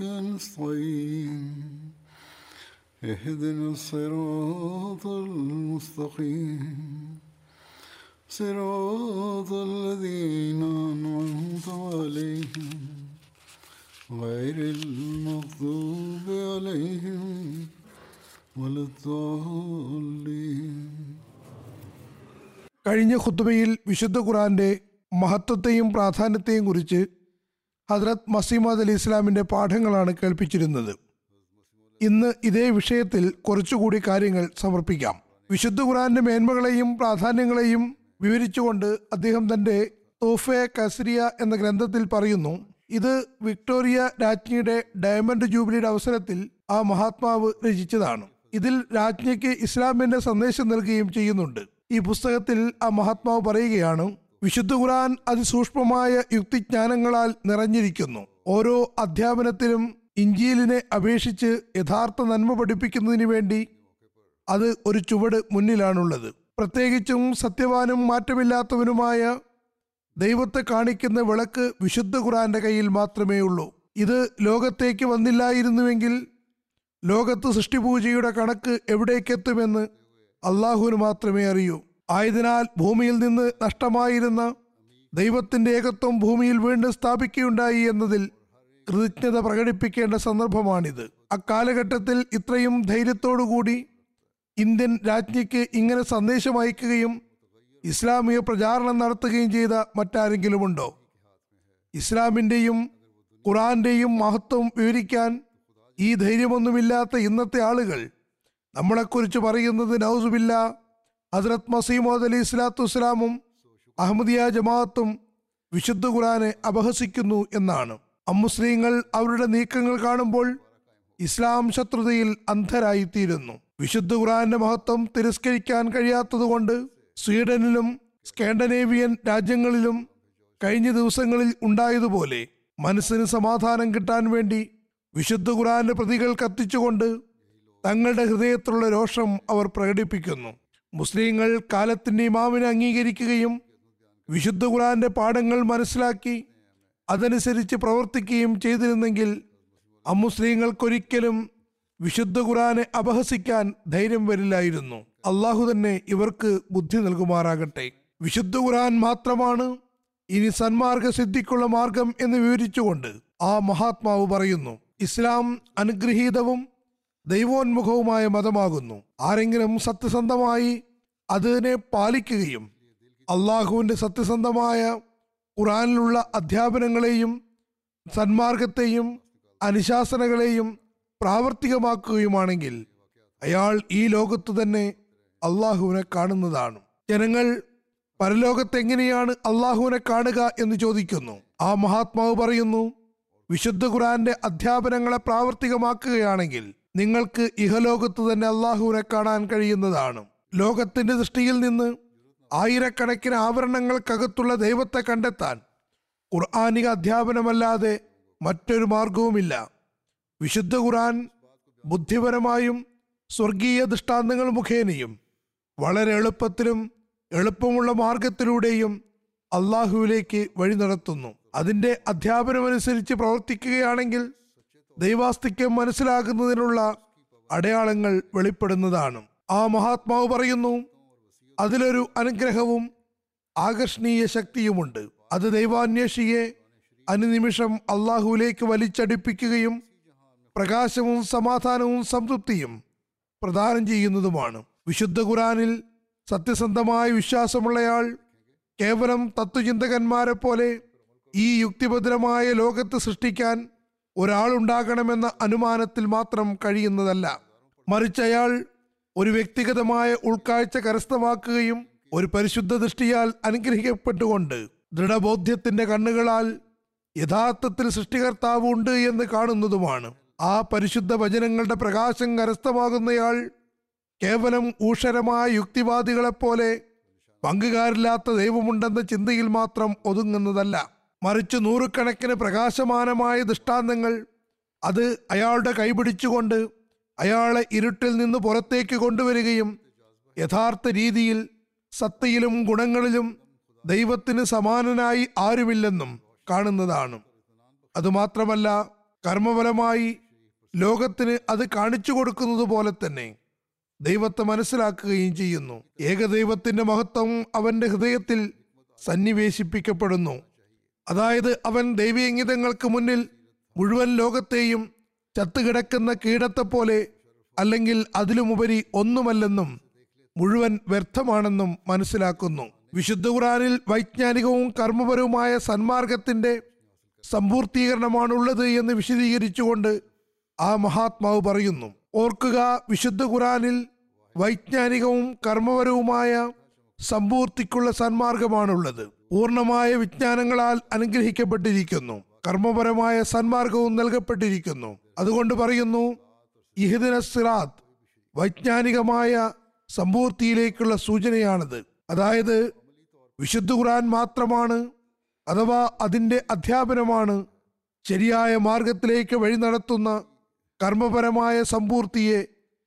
نستعين اهدنا الصراط المستقيم صراط الذين أنعمت عليهم غير المغضوب عليهم ولا الضالين കഴിഞ്ഞ ഖുത്തുബയിൽ വിശുദ്ധ ഖുറാന്റെ മഹത്വത്തെയും പ്രാധാന്യത്തെയും കുറിച്ച് ഹദ്രത് മസീമദ് അലി ഇസ്ലാമിന്റെ പാഠങ്ങളാണ് കേൾപ്പിച്ചിരുന്നത്. ഇന്ന് ഇതേ വിഷയത്തിൽ കുറച്ചുകൂടി കാര്യങ്ങൾ സമർപ്പിക്കാം. വിശുദ്ധ ഖുറാന്റെ മേന്മകളെയും പ്രാധാന്യങ്ങളെയും വിവരിച്ചുകൊണ്ട് അദ്ദേഹം തന്റെ തോഫെ കസ്രിയ എന്ന ഗ്രന്ഥത്തിൽ പറയുന്നു ഇത് വിക്ടോറിയ രാജ്ഞിയുടെ ഡയമണ്ട് ജൂബിലിയുടെ അവസരത്തിൽ ആ മഹാത്മാവ് രചിച്ചതാണ്. ഇതിൽ രാജ്ഞിക്ക് ഇസ്ലാമിന്റെ സന്ദേശം നൽകുകയും ചെയ്യുന്നുണ്ട്. ഈ പുസ്തകത്തിൽ ആ മഹാത്മാവ് പറയുകയാണ് വിശുദ്ധ ഖുർആൻ അതിസൂക്ഷ്മമായ യുക്തിജ്ഞാനങ്ങളാൽ നിറഞ്ഞിരിക്കുന്നു. ഓരോ അധ്യാപനത്തിലും ഇഞ്ചിയിലിനെ അപേക്ഷിച്ച് യഥാർത്ഥ നന്മ പഠിപ്പിക്കുന്നതിന് വേണ്ടി അത് ഒരു ചുവട് മുന്നിലാണുള്ളത്. പ്രത്യേകിച്ചും സത്യവാനും മാറ്റമില്ലാത്തവനുമായ ദൈവത്തെ കാണിക്കുന്ന വിളക്ക് വിശുദ്ധ ഖുറാന്റെ കയ്യിൽ മാത്രമേ ഉള്ളൂ. ഇത് ലോകത്തേക്ക് വന്നില്ലായിരുന്നുവെങ്കിൽ ലോകത്ത് സൃഷ്ടിപൂജയുടെ കണക്ക് എവിടേക്കെത്തുമെന്ന് അള്ളാഹുവിന് മാത്രമേ അറിയൂ. ആയതിനാൽ ഭൂമിയിൽ നിന്ന് നഷ്ടമായിരുന്ന ദൈവത്തിന്റെ ഏകത്വം ഭൂമിയിൽ വീണ്ടും സ്ഥാപിക്കുകയുണ്ടായി എന്നതിൽ കൃതജ്ഞത പ്രകടിപ്പിക്കേണ്ട സന്ദർഭമാണിത്. അക്കാലഘട്ടത്തിൽ ഇത്രയും ധൈര്യത്തോടുകൂടി ഇന്ത്യൻ രാജ്ഞിക്ക് ഇങ്ങനെ സന്ദേശം അയക്കുകയും ഇസ്ലാമിക പ്രചാരണം നടത്തുകയും ചെയ്ത മറ്റാരെങ്കിലും ഉണ്ടോ ഇസ്ലാമിന്റെയും ഖുറാന്റെയും മഹത്വം വിവരിക്കാൻ ഈ ധൈര്യമൊന്നുമില്ലാത്ത ഇന്നത്തെ ആളുകൾ നമ്മളെക്കുറിച്ച് പറയുന്നത് നൗസുബില്ല ഹസ്രത് മസീമോദ് അലി ഇസ്ലാത്തു ഇസ്ലാമും അഹമ്മദിയ ജമാഅത്തും വിശുദ്ധ ഖുറാനെ അപഹസിക്കുന്നു എന്നാണ്. അമുസ്ലിങ്ങൾ അവരുടെ നീക്കങ്ങൾ കാണുമ്പോൾ ഇസ്ലാം ശത്രുതയിൽ അന്ധരായിത്തീരുന്നു. വിശുദ്ധ ഖുറാന്റെ മഹത്വം തിരസ്കരിക്കാൻ കഴിയാത്തതുകൊണ്ട് സ്വീഡനിലും സ്കാൻഡനേവിയൻ രാജ്യങ്ങളിലും കഴിഞ്ഞ ദിവസങ്ങളിൽ ഉണ്ടായതുപോലെ മനസ്സിന് സമാധാനം കിട്ടാൻ വേണ്ടി വിശുദ്ധ ഖുറാന്റെ പ്രതികൾ കത്തിച്ചുകൊണ്ട് തങ്ങളുടെ ഹൃദയത്തിലുള്ള രോഷം അവർ പ്രകടിപ്പിക്കുന്നു. മുസ്ലിങ്ങൾ കാലത്തിന്റെ ഇമാമിനെ അംഗീകരിക്കുകയും വിശുദ്ധ ഖുറാന്റെ പാഠങ്ങൾ മനസ്സിലാക്കി അതനുസരിച്ച് പ്രവർത്തിക്കുകയും ചെയ്തിരുന്നെങ്കിൽ അമുസ്ലിങ്ങൾക്കൊരിക്കലും വിശുദ്ധ ഖുറാനെ അപഹസിക്കാൻ ധൈര്യം വരില്ലായിരുന്നു. അള്ളാഹു തന്നെ ഇവർക്ക് ബുദ്ധി നൽകുമാറാകട്ടെ. വിശുദ്ധ ഖുറാൻ മാത്രമാണ് ഇനി സന്മാർഗ സിദ്ധിക്കുള്ള മാർഗം എന്ന് വിവരിച്ചുകൊണ്ട് ആ മഹാത്മാവ് പറയുന്നു ഇസ്ലാം അനുഗ്രഹീതവും ദൈവോന്മുഖവുമായ മതമാകുന്നു. ആരെങ്കിലും സത്യസന്ധമായി അതിനെ പാലിക്കുകയും അള്ളാഹുവിന്റെ സത്യസന്ധമായ ഖുറാനിലുള്ള അധ്യാപനങ്ങളെയും സന്മാർഗത്തെയും അനുശാസനകളെയും പ്രാവർത്തികമാക്കുകയുമാണെങ്കിൽ അയാൾ ഈ ലോകത്ത് തന്നെ അള്ളാഹുവിനെ കാണുന്നതാണ്. ജനങ്ങൾ പരലോകത്ത് എങ്ങനെയാണ് അള്ളാഹുവിനെ കാണുക എന്ന് ചോദിക്കുന്നു. ആ മഹാത്മാവ് പറയുന്നു വിശുദ്ധ ഖുറാന്റെ അധ്യാപനങ്ങളെ പ്രാവർത്തികമാക്കുകയാണെങ്കിൽ നിങ്ങൾക്ക് ഇഹലോകത്ത് തന്നെ അള്ളാഹുവിനെ കാണാൻ കഴിയുന്നതാണ്. ലോകത്തിന്റെ ദൃഷ്ടിയിൽ നിന്ന് ആയിരക്കണക്കിന് ആവരണങ്ങൾക്കകത്തുള്ള ദൈവത്തെ കണ്ടെത്താൻ ഖുർആാനിക അധ്യാപനമല്ലാതെ മറ്റൊരു മാർഗവുമില്ല. വിശുദ്ധ ഖുർആൻ ബുദ്ധിപരമായും സ്വർഗീയ ദൃഷ്ടാന്തങ്ങൾ മുഖേനയും വളരെ എളുപ്പത്തിലും എളുപ്പമുള്ള മാർഗത്തിലൂടെയും അള്ളാഹുവിലേക്ക് വഴി നടത്തുന്നു. അതിന്റെ അധ്യാപനമനുസരിച്ച് പ്രവർത്തിക്കുകയാണെങ്കിൽ ദൈവാസ്തിക്യം മനസ്സിലാക്കുന്നതിനുള്ള അടയാളങ്ങൾ വെളിപ്പെടുന്നതാണ്. ആ മഹാത്മാവ് പറയുന്നു അതിലൊരു അനുഗ്രഹവും ആകർഷണീയ ശക്തിയുമുണ്ട്. അത് ദൈവാന്വേഷിയെ അനുനിമിഷം അള്ളാഹുവിലേക്ക് വലിച്ചടിപ്പിക്കുകയും പ്രകാശവും സമാധാനവും സംതൃപ്തിയും പ്രദാനം ചെയ്യുന്നതുമാണ്. വിശുദ്ധ ഖുറാനിൽ സത്യസന്ധമായ വിശ്വാസമുള്ളയാൾ കേവലം തത്വചിന്തകന്മാരെ പോലെ ഈ യുക്തിഭദ്രമായ ലോകത്ത് സൃഷ്ടിക്കാൻ ഒരാളുണ്ടാകണമെന്ന അനുമാനത്തിൽ മാത്രം കഴിയുന്നതല്ല. മറിച്ച് അയാൾ ഒരു വ്യക്തിഗതമായ ഉൾക്കാഴ്ച കരസ്ഥമാക്കുകയും ഒരു പരിശുദ്ധ ദൃഷ്ടിയാൽ അനുഗ്രഹിക്കപ്പെട്ടുകൊണ്ട് ദൃഢബോധ്യത്തിന്റെ കണ്ണുകളാൽ യഥാർത്ഥത്തിൽ സൃഷ്ടികർത്താവ് ഉണ്ട് എന്ന് കാണുന്നതുമാണ്. ആ പരിശുദ്ധ വചനങ്ങളുടെ പ്രകാശം കരസ്ഥമാകുന്നയാൾ കേവലം ഊഷരമായ യുക്തിവാദികളെപ്പോലെ പങ്കുകാരില്ലാത്ത ദൈവമുണ്ടെന്ന ചിന്തയിൽ മാത്രം ഒതുങ്ങുന്നതല്ല. മറിച്ച് നൂറുകണക്കിന് പ്രകാശമാനമായ ദൃഷ്ടാന്തങ്ങൾ അത് അയാളുടെ കൈപിടിച്ചുകൊണ്ട് അയാളെ ഇരുട്ടിൽ നിന്ന് പുറത്തേക്ക് കൊണ്ടുവരികയും യഥാർത്ഥ രീതിയിൽ സത്തയിലും ഗുണങ്ങളിലും ദൈവത്തിന് സമാനനായി ആരുമില്ലെന്നും കാണുന്നതാണ്. അതുമാത്രമല്ല കർമ്മഫലമായി ലോകത്തിന് അത് കാണിച്ചു കൊടുക്കുന്നത് പോലെ തന്നെ ദൈവത്തെ മനസ്സിലാക്കുകയും ചെയ്യുന്നു. ഏകദൈവത്തിന്റെ മഹത്വം അവന്റെ ഹൃദയത്തിൽ സന്നിവേശിപ്പിക്കപ്പെടുന്നു. അതായത് അവൻ ദൈവീയങ്ങിതങ്ങൾക്ക് മുന്നിൽ മുഴുവൻ ലോകത്തെയും ചത്തുകിടക്കുന്ന കീടത്തെ പോലെ അല്ലെങ്കിൽ അതിലുമുപരി ഒന്നുമല്ലെന്നും മുഴുവൻ വ്യർത്ഥമാണെന്നും മനസ്സിലാക്കുന്നു. വിശുദ്ധ ഖുറാനിൽ വൈജ്ഞാനികവും കർമ്മപരവുമായ സന്മാർഗത്തിന്റെ സമ്പൂർത്തീകരണമാണുള്ളത് എന്ന് വിശദീകരിച്ചുകൊണ്ട് ആ മഹാത്മാവ് പറയുന്നു. ഓർക്കുക വിശുദ്ധ ഖുറാനിൽ വൈജ്ഞാനികവും കർമ്മപരവുമായ സമ്പൂർത്തിക്കുള്ള സന്മാർഗമാണുള്ളത്. പൂർണമായ വിജ്ഞാനങ്ങളാൽ അനുഗ്രഹിക്കപ്പെട്ടിരിക്കുന്നു. കർമ്മപരമായ സന്മാർഗവും നൽകപ്പെട്ടിരിക്കുന്നു. അതുകൊണ്ട് പറയുന്നു ഇഹദിന സിറാത്ത് വൈജ്ഞാനികമായ സമ്പൂർത്തിയിലേക്കുള്ള സൂചനയാണിത്. അതായത് വിശുദ്ധ ഖുറാൻ മാത്രമാണ് അഥവാ അതിന്റെ അധ്യാപനമാണ് ശരിയായ മാർഗത്തിലേക്ക് വഴി നടത്തുന്ന കർമ്മപരമായ സമ്പൂർത്തിയെ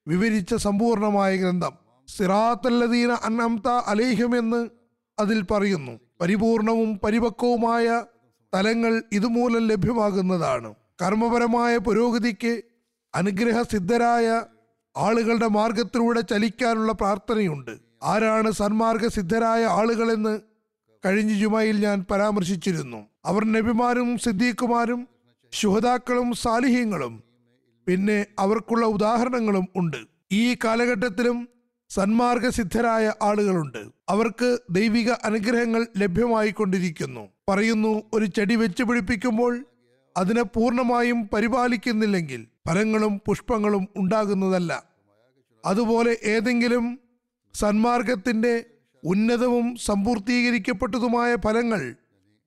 വിവരിച്ച സമ്പൂർണമായ ഗ്രന്ഥം. സിറാത്തല്ലദീന അന്നംത അലേഹ്യം എന്ന് അതിൽ പറയുന്നു. പരിപൂർണവും പരിപക്വവുമായ തലങ്ങൾ ഇതുമൂലം ലഭ്യമാകുന്നതാണ്. കർമ്മപരമായ പുരോഗതിക്ക് അനുഗ്രഹസിദ്ധരായ ആളുകളുടെ മാർഗത്തിലൂടെ ചലിക്കാനുള്ള പ്രാർത്ഥനയുണ്ട്. ആരാണ് സന്മാർഗ സിദ്ധരായ ആളുകളെന്ന് കഴിഞ്ഞ ജുമായിൽ ഞാൻ പരാമർശിച്ചിരുന്നു. അവർ നബിമാരും സിദ്ദീഖുമാരും ശുഹതാക്കളും സാലിഹ്യങ്ങളും. പിന്നെ അവർക്കുള്ള ഉദാഹരണങ്ങളും ഉണ്ട്. ഈ കാലഘട്ടത്തിലും സന്മാർഗ സിദ്ധരായ ആളുകളുണ്ട്. അവർക്ക് ദൈവിക അനുഗ്രഹങ്ങൾ ലഭ്യമായിക്കൊണ്ടിരിക്കുന്നു. പറയുന്നു ഒരു ചെടി വെച്ച് പിടിപ്പിക്കുമ്പോൾ അതിനെ പൂർണമായും പരിപാലിക്കുന്നില്ലെങ്കിൽ ഫലങ്ങളും പുഷ്പങ്ങളും ഉണ്ടാകുന്നതല്ല. അതുപോലെ ഏതെങ്കിലും സന്മാർഗത്തിന്റെ ഉന്നതവും സമ്പൂർത്തീകരിക്കപ്പെട്ടതുമായ ഫലങ്ങൾ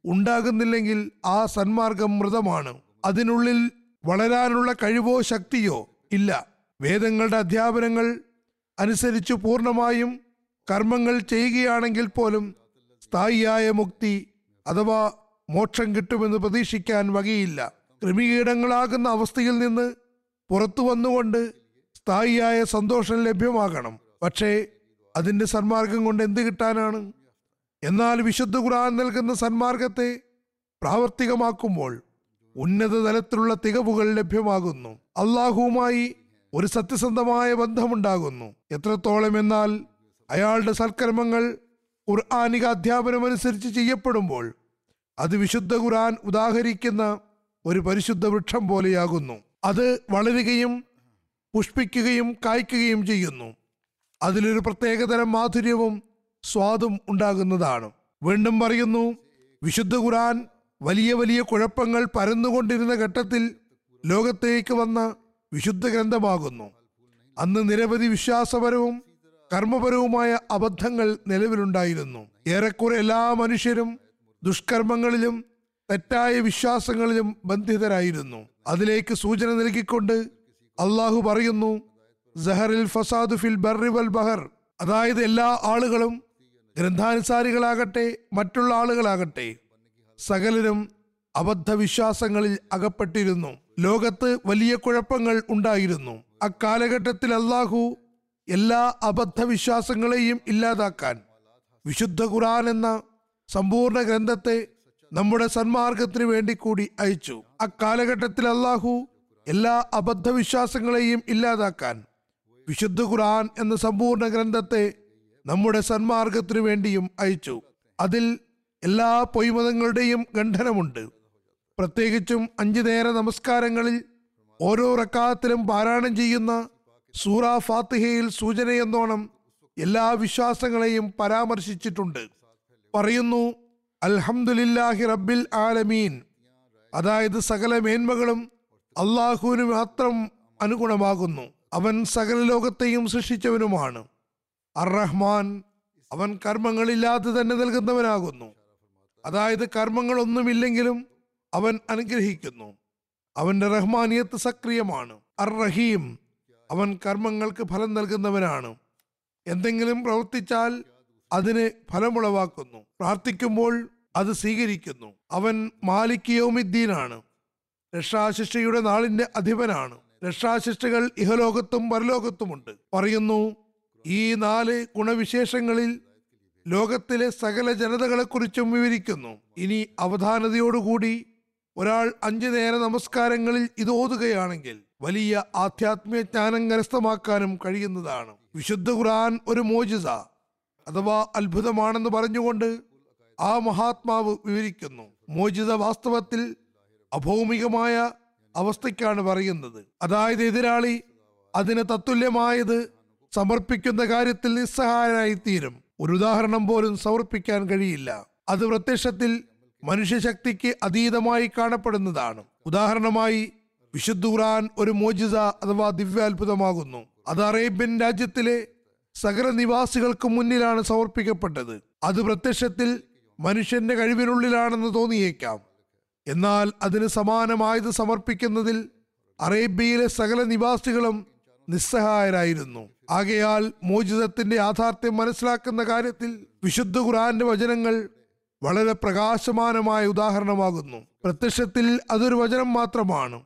ഉണ്ടാകുന്നില്ലെങ്കിൽ ആ സന്മാർഗം മൃതമാണ്. അതിനുള്ളിൽ വളരാനുള്ള കഴിവോ ശക്തിയോ ഇല്ല. വേദങ്ങളുടെ അധ്യാപനങ്ങൾ അനുസരിച്ച് പൂർണമായും കർമ്മങ്ങൾ ചെയ്യുകയാണെങ്കിൽ പോലും സ്ഥായിയായ മുക്തി അഥവാ മോക്ഷം കിട്ടുമെന്ന് പ്രതീക്ഷിക്കാൻ വകയില്ല. കൃമികീടങ്ങളാകുന്ന അവസ്ഥയിൽ നിന്ന് പുറത്തു വന്നുകൊണ്ട് സ്ഥായിയായ സന്തോഷം ലഭ്യമാകണം. പക്ഷേ അതിന്റെ സന്മാർഗം കൊണ്ട് എന്ത് കിട്ടാനാണ്? എന്നാൽ വിശുദ്ധ ഖുർആൻ നൽകുന്ന സന്മാർഗത്തെ പ്രാവർത്തികമാക്കുമ്പോൾ ഉന്നത തലത്തിലുള്ള തികവുകൾ ലഭ്യമാകുന്നു. അള്ളാഹുവുമായി ഒരു സത്യസന്ധമായ ബന്ധമുണ്ടാകുന്നു. എത്രത്തോളം എന്നാൽ അയാളുടെ സൽക്കർമ്മങ്ങൾ ഖുർആാനിക അധ്യാപനമനുസരിച്ച് ചെയ്യപ്പെടുമ്പോൾ അത് വിശുദ്ധ ഖുർആൻ ഉദാഹരിക്കുന്ന ഒരു പരിശുദ്ധ വൃക്ഷം പോലെയാകുന്നു. അത് വളരുകയും പുഷ്പിക്കുകയും കായ്ക്കുകയും ചെയ്യുന്നു. അതിലൊരു പ്രത്യേകതരം മാധുര്യവും സ്വാദും ഉണ്ടാകുന്നതാണ്. വീണ്ടും പറയുന്നു വിശുദ്ധ ഖുർആൻ വലിയ വലിയ കുഴപ്പങ്ങൾ പരന്നുകൊണ്ടിരുന്ന ഘട്ടത്തിൽ ലോകത്തേക്ക് വന്ന വിശുദ്ധ ഗ്രന്ഥമാകുന്നു അന്ന് നിരവധി വിശ്വാസപരവും കർമ്മപരവുമായ അബദ്ധങ്ങൾ നിലവിലുണ്ടായിരുന്നു. ഏറെക്കുറെ എല്ലാ മനുഷ്യരും ദുഷ്കർമ്മങ്ങളിലും തെറ്റായ വിശ്വാസങ്ങളിലും ബന്ധിതരായിരുന്നു. അതിലേക്ക് സൂചന നൽകിക്കൊണ്ട് അള്ളാഹു പറയുന്നു സഹറിൽ ഫസാദു ഫിൽ ബർറി വൽ ബഹർ. അതായത് എല്ലാ ആളുകളും ഗ്രന്ഥാനുസാരികളാകട്ടെ മറ്റുള്ള ആളുകളാകട്ടെ സകലരും അബദ്ധവിശ്വാസങ്ങളിൽ അകപ്പെട്ടിരുന്നു. ലോകത്ത് വലിയ കുഴപ്പങ്ങൾ ഉണ്ടായിരുന്നു. അക്കാലഘട്ടത്തിൽ അള്ളാഹു എല്ലാ അബദ്ധവിശ്വാസങ്ങളെയും ഇല്ലാതാക്കാൻ വിശുദ്ധ ഖുറാൻ എന്ന സമ്പൂർണ ഗ്രന്ഥത്തെ നമ്മുടെ സന്മാർഗത്തിന് വേണ്ടി കൂടി അയച്ചു. അക്കാലഘട്ടത്തിൽ അള്ളാഹു എല്ലാ അബദ്ധവിശ്വാസങ്ങളെയും ഇല്ലാതാക്കാൻ വിശുദ്ധ ഖുർആൻ എന്ന സമ്പൂർണ ഗ്രന്ഥത്തെ നമ്മുടെ സന്മാർഗത്തിനു വേണ്ടിയും അയച്ചു. അതിൽ എല്ലാ പൊയ്മതങ്ങളുടെയും ഖണ്ഡനമുണ്ട്. പ്രത്യേകിച്ചും അഞ്ചു നേര നമസ്കാരങ്ങളിൽ ഓരോ റക്കാത്തിലും പാരായണം ചെയ്യുന്ന സൂറ ഫാത്തിഹയിൽ സൂചനയെന്നോണം എല്ലാ വിശ്വാസങ്ങളെയും പരാമർശിച്ചിട്ടുണ്ട്. പറയുന്നു അൽഹംദുലില്ലാഹി റബ്ബിൽ ആലമീൻ. അതായത് സകല മേന്മകളും അള്ളാഹുവിന് മാത്രം അനുഗുണമാകുന്നു. അവൻ സകല ലോകത്തെയും സൃഷ്ടിച്ചവനുമാണ്. അർ റഹ്മാൻ അവൻ കർമ്മങ്ങളില്ലാതെ തന്നെ നൽകുന്നവനാകുന്നു. അതായത് കർമ്മങ്ങളൊന്നുമില്ലെങ്കിലും അവൻ അനുഗ്രഹിക്കുന്നു. അവന്റെ റഹ്മാനിയത്ത് സക്രിയമാണ്. അർ റഹീം അവൻ കർമ്മങ്ങൾക്ക് ഫലം നൽകുന്നവനാണ്. എന്തെങ്കിലും പ്രവർത്തിച്ചാൽ അതിന് ഫലമുളവാക്കുന്നു. പ്രാർത്ഥിക്കുമ്പോൾ അത് സ്വീകരിക്കുന്നു. അവൻ മാലിക് യൗമിദ്ദീനാണ് രക്ഷാശിഷ്ടയുടെ നാളിന്റെ അധിപനാണ്. രക്ഷാശിഷ്ടകൾ ഇഹലോകത്തും പരലോകത്തുമുണ്ട്. പറയുന്നു ഈ നാല് ഗുണവിശേഷങ്ങളിൽ ലോകത്തിലെ സകല ജനതകളെക്കുറിച്ചും വിവരിക്കുന്നു. ഇനി അവധാനതയോടുകൂടി ഒരാൾ അഞ്ചു നേര നമസ്കാരങ്ങളിൽ ഇത് ഓതുകയാണെങ്കിൽ വലിയ ആധ്യാത്മിക ജ്ഞാനം കരസ്ഥമാക്കാനും കഴിയുന്നതാണ്. വിശുദ്ധ ഖുർആൻ ഒരു മോചിത അഥവാ അത്ഭുതമാണെന്ന് പറഞ്ഞുകൊണ്ട് ആ മഹാത്മാവ് വിവരിക്കുന്നു. മോചിത വാസ്തവത്തിൽ അഭൗമികമായ അവസ്ഥയ്ക്കാണ് പറയുന്നത്. അതായത് എതിരാളി അതിന് തത്തുല്യമായത് സമർപ്പിക്കുന്ന കാര്യത്തിൽ നിസ്സഹായനായിത്തീരും. ഒരു ഉദാഹരണം പോലും സമർപ്പിക്കാൻ കഴിയില്ല. അത് പ്രത്യക്ഷത്തിൽ മനുഷ്യശക്തിക്ക് അതീതമായി കാണപ്പെടുന്നതാണ്. ഉദാഹരണമായി വിശുദ്ധ ഖുർആൻ ഒരു മോജിത അഥവാ ദിവ്യാത്ഭുതമാകുന്നു. അത് അറേബ്യൻ രാജ്യത്തിലെ സകല നിവാസികൾക്ക് മുന്നിലാണ് സമർപ്പിക്കപ്പെട്ടത്. അത് പ്രത്യക്ഷത്തിൽ മനുഷ്യന്റെ കഴിവിനുള്ളിലാണെന്ന് തോന്നിയേക്കാം. എന്നാൽ അതിന് സമാനമായത് സമർപ്പിക്കുന്നതിൽ അറേബ്യയിലെ സകല നിവാസികളും നിസ്സഹായരായിരുന്നു. ആകയാൽ മോചിതത്തിന്റെ യാഥാർത്ഥ്യം മനസ്സിലാക്കുന്ന കാര്യത്തിൽ വിശുദ്ധ ഖുറാന്റെ വചനങ്ങൾ വളരെ പ്രകാശമാനമായ ഉദാഹരണമാകുന്നു. പ്രത്യക്ഷത്തിൽ അതൊരു വചനം മാത്രമാണ്.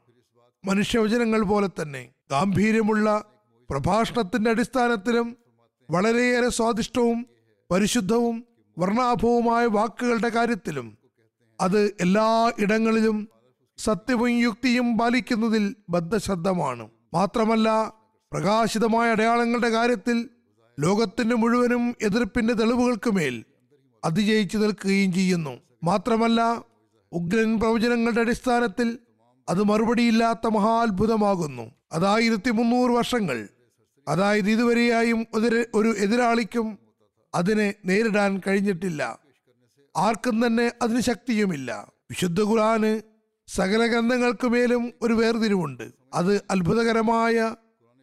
മനുഷ്യവചനങ്ങൾ പോലെ തന്നെ ഗാംഭീര്യമുള്ള പ്രഭാഷണത്തിന്റെ അടിസ്ഥാനത്തിലും വളരെയേറെ സ്വാദിഷ്ടവും പരിശുദ്ധവും വർണാഭവുമായ വാക്കുകളുടെ കാര്യത്തിലും അത് എല്ലാ ഇടങ്ങളിലും സത്യവും യുക്തിയും പാലിക്കുന്നതിൽ ബദ്ധശ്രദ്ധമാണ്. മാത്രമല്ല പ്രകാശിതമായ അടയാളങ്ങളുടെ കാര്യത്തിൽ ലോകത്തിന്റെ മുഴുവനും എതിർപ്പിന്റെ തെളിവുകൾക്കുമേൽ അതിജയിച്ചു നിൽക്കുകയും ചെയ്യുന്നു. മാത്രമല്ല ഉഗ്രൻ പ്രവചനങ്ങളുടെ അടിസ്ഥാനത്തിൽ അത് മറുപടിയില്ലാത്ത മഹാത്ഭുതമാകുന്നു. അതായിരത്തി മുന്നൂറ് വർഷങ്ങൾ അതായത് ഇതുവരെയായും ഒരു എതിരാളിക്കും അതിനെ നേരിടാൻ കഴിഞ്ഞിട്ടില്ല. ആർക്കും തന്നെ അതിന് ശക്തിയുമില്ല. വിശുദ്ധ ഖുർആന് സകല ഗ്രന്ഥങ്ങൾക്കുമേലും ഒരു വേർതിരിവുണ്ട്. അത് അത്ഭുതകരമായ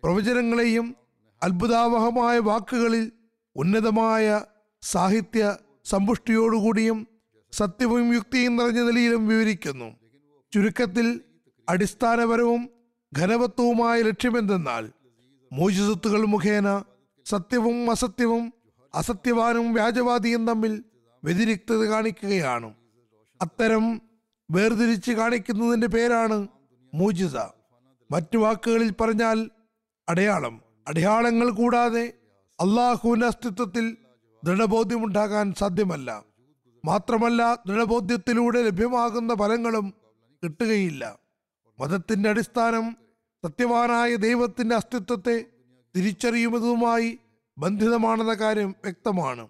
പ്രവചനങ്ങളെയും അത്ഭുതാവഹമായ വാക്കുകളിൽ ഉന്നതമായ സാഹിത്യ സമ്പുഷ്ടിയോടുകൂടിയും സത്യവും യുക്തിയും നിറഞ്ഞ നിലയിലും വിവരിക്കുന്നു. ചുരുക്കത്തിൽ അടിസ്ഥാനപരവും ഘനവത്വവുമായ ലക്ഷ്യമെന്തെന്നാൽ മൂജിസത്തുകൾ മുഖേന സത്യവും അസത്യവും അസത്യവാനും വ്യാജവാദിയും തമ്മിൽ വ്യതിരിക്തത കാണിക്കുകയാണ്. അത്തരം വേർതിരിച്ച് കാണിക്കുന്നതിന്റെ പേരാണ് മൂജിസ മറ്റു വാക്കുകളിൽ പറഞ്ഞാൽ അടയാളം. അടയാളങ്ങൾ കൂടാതെ അള്ളാഹുവിന്റെ അസ്തിത്വത്തിൽ ദൃഢബോധ്യമുണ്ടാകാൻ സാധ്യമല്ല. മാത്രമല്ല ദൃഢബോധ്യത്തിലൂടെ ലഭ്യമാകുന്ന ഫലങ്ങളും കിട്ടുകയില്ല. മതത്തിന്റെ അടിസ്ഥാനം സത്യവാനായ ദൈവത്തിന്റെ അസ്തിത്വത്തെ തിരിച്ചറിയുന്നതുമായി ബന്ധിതമാണെന്ന കാര്യം വ്യക്തമാണ്.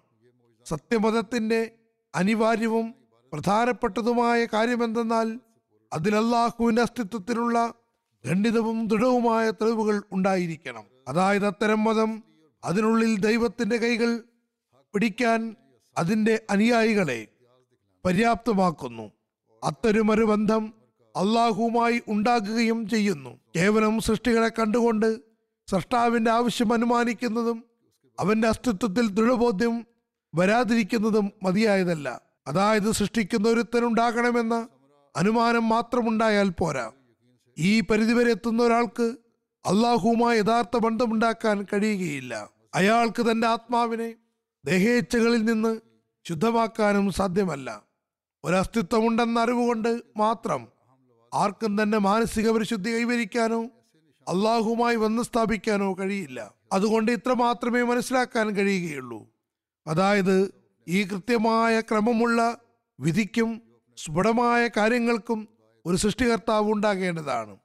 സത്യമതത്തിന്റെ അനിവാര്യവും പ്രധാനപ്പെട്ടതുമായ കാര്യമെന്തെന്നാൽ അതിൽ അസ്തിത്വത്തിലുള്ള ഖണ്ഡിതവും ദൃഢവുമായ തെളിവുകൾ ഉണ്ടായിരിക്കണം. അതായത് അത്തരം മതം അതിനുള്ളിൽ ദൈവത്തിന്റെ കൈകൾ പിടിക്കാൻ അതിന്റെ അനുയായികളെ പര്യാപ്തമാക്കുന്നു. അത്തരമൊരു ബന്ധം അള്ളാഹുവുമായി ഉണ്ടാകുകയും ചെയ്യുന്നു. കേവലം സൃഷ്ടികളെ കണ്ടുകൊണ്ട് സൃഷ്ടാവിന്റെ ആവശ്യം അനുമാനിക്കുന്നതും അവന്റെ അസ്തിത്വത്തിൽ ദൃഢബോധ്യം വരാതിരിക്കുന്നതും മതിയായതല്ല. അതായത് സൃഷ്ടിക്കുന്ന ഒരുത്തനുണ്ടാകണമെന്ന അനുമാനം മാത്രമുണ്ടായാൽ പോരാ. ഈ പരിധിവരെ എത്തുന്ന ഒരാൾക്ക് അള്ളാഹുവുമായി യഥാർത്ഥ ബന്ധമുണ്ടാക്കാൻ കഴിയുകയില്ല. അയാൾക്ക് തന്റെ ആത്മാവിനെ ദേഹേച്ഛകളിൽ നിന്ന് ശുദ്ധമാക്കാനും സാധ്യമല്ല. ഒരസ്തിത്വമുണ്ടെന്ന അറിവുകൊണ്ട് മാത്രം ആർക്കും തന്നെ മാനസിക പരിശുദ്ധി കൈവരിക്കാനോ അള്ളാഹുമായി വന്ന് സ്ഥാപിക്കാനോ കഴിയില്ല. അതുകൊണ്ട് ഇത്ര മാത്രമേ മനസ്സിലാക്കാൻ കഴിയുകയുള്ളൂ. അതായത് ഈ കൃത്യമായ ക്രമമുള്ള വിധിക്കും സ്ഫുടമായ കാര്യങ്ങൾക്കും ഒരു സൃഷ്ടികർത്താവ് ഉണ്ടാകേണ്ടതാണ്.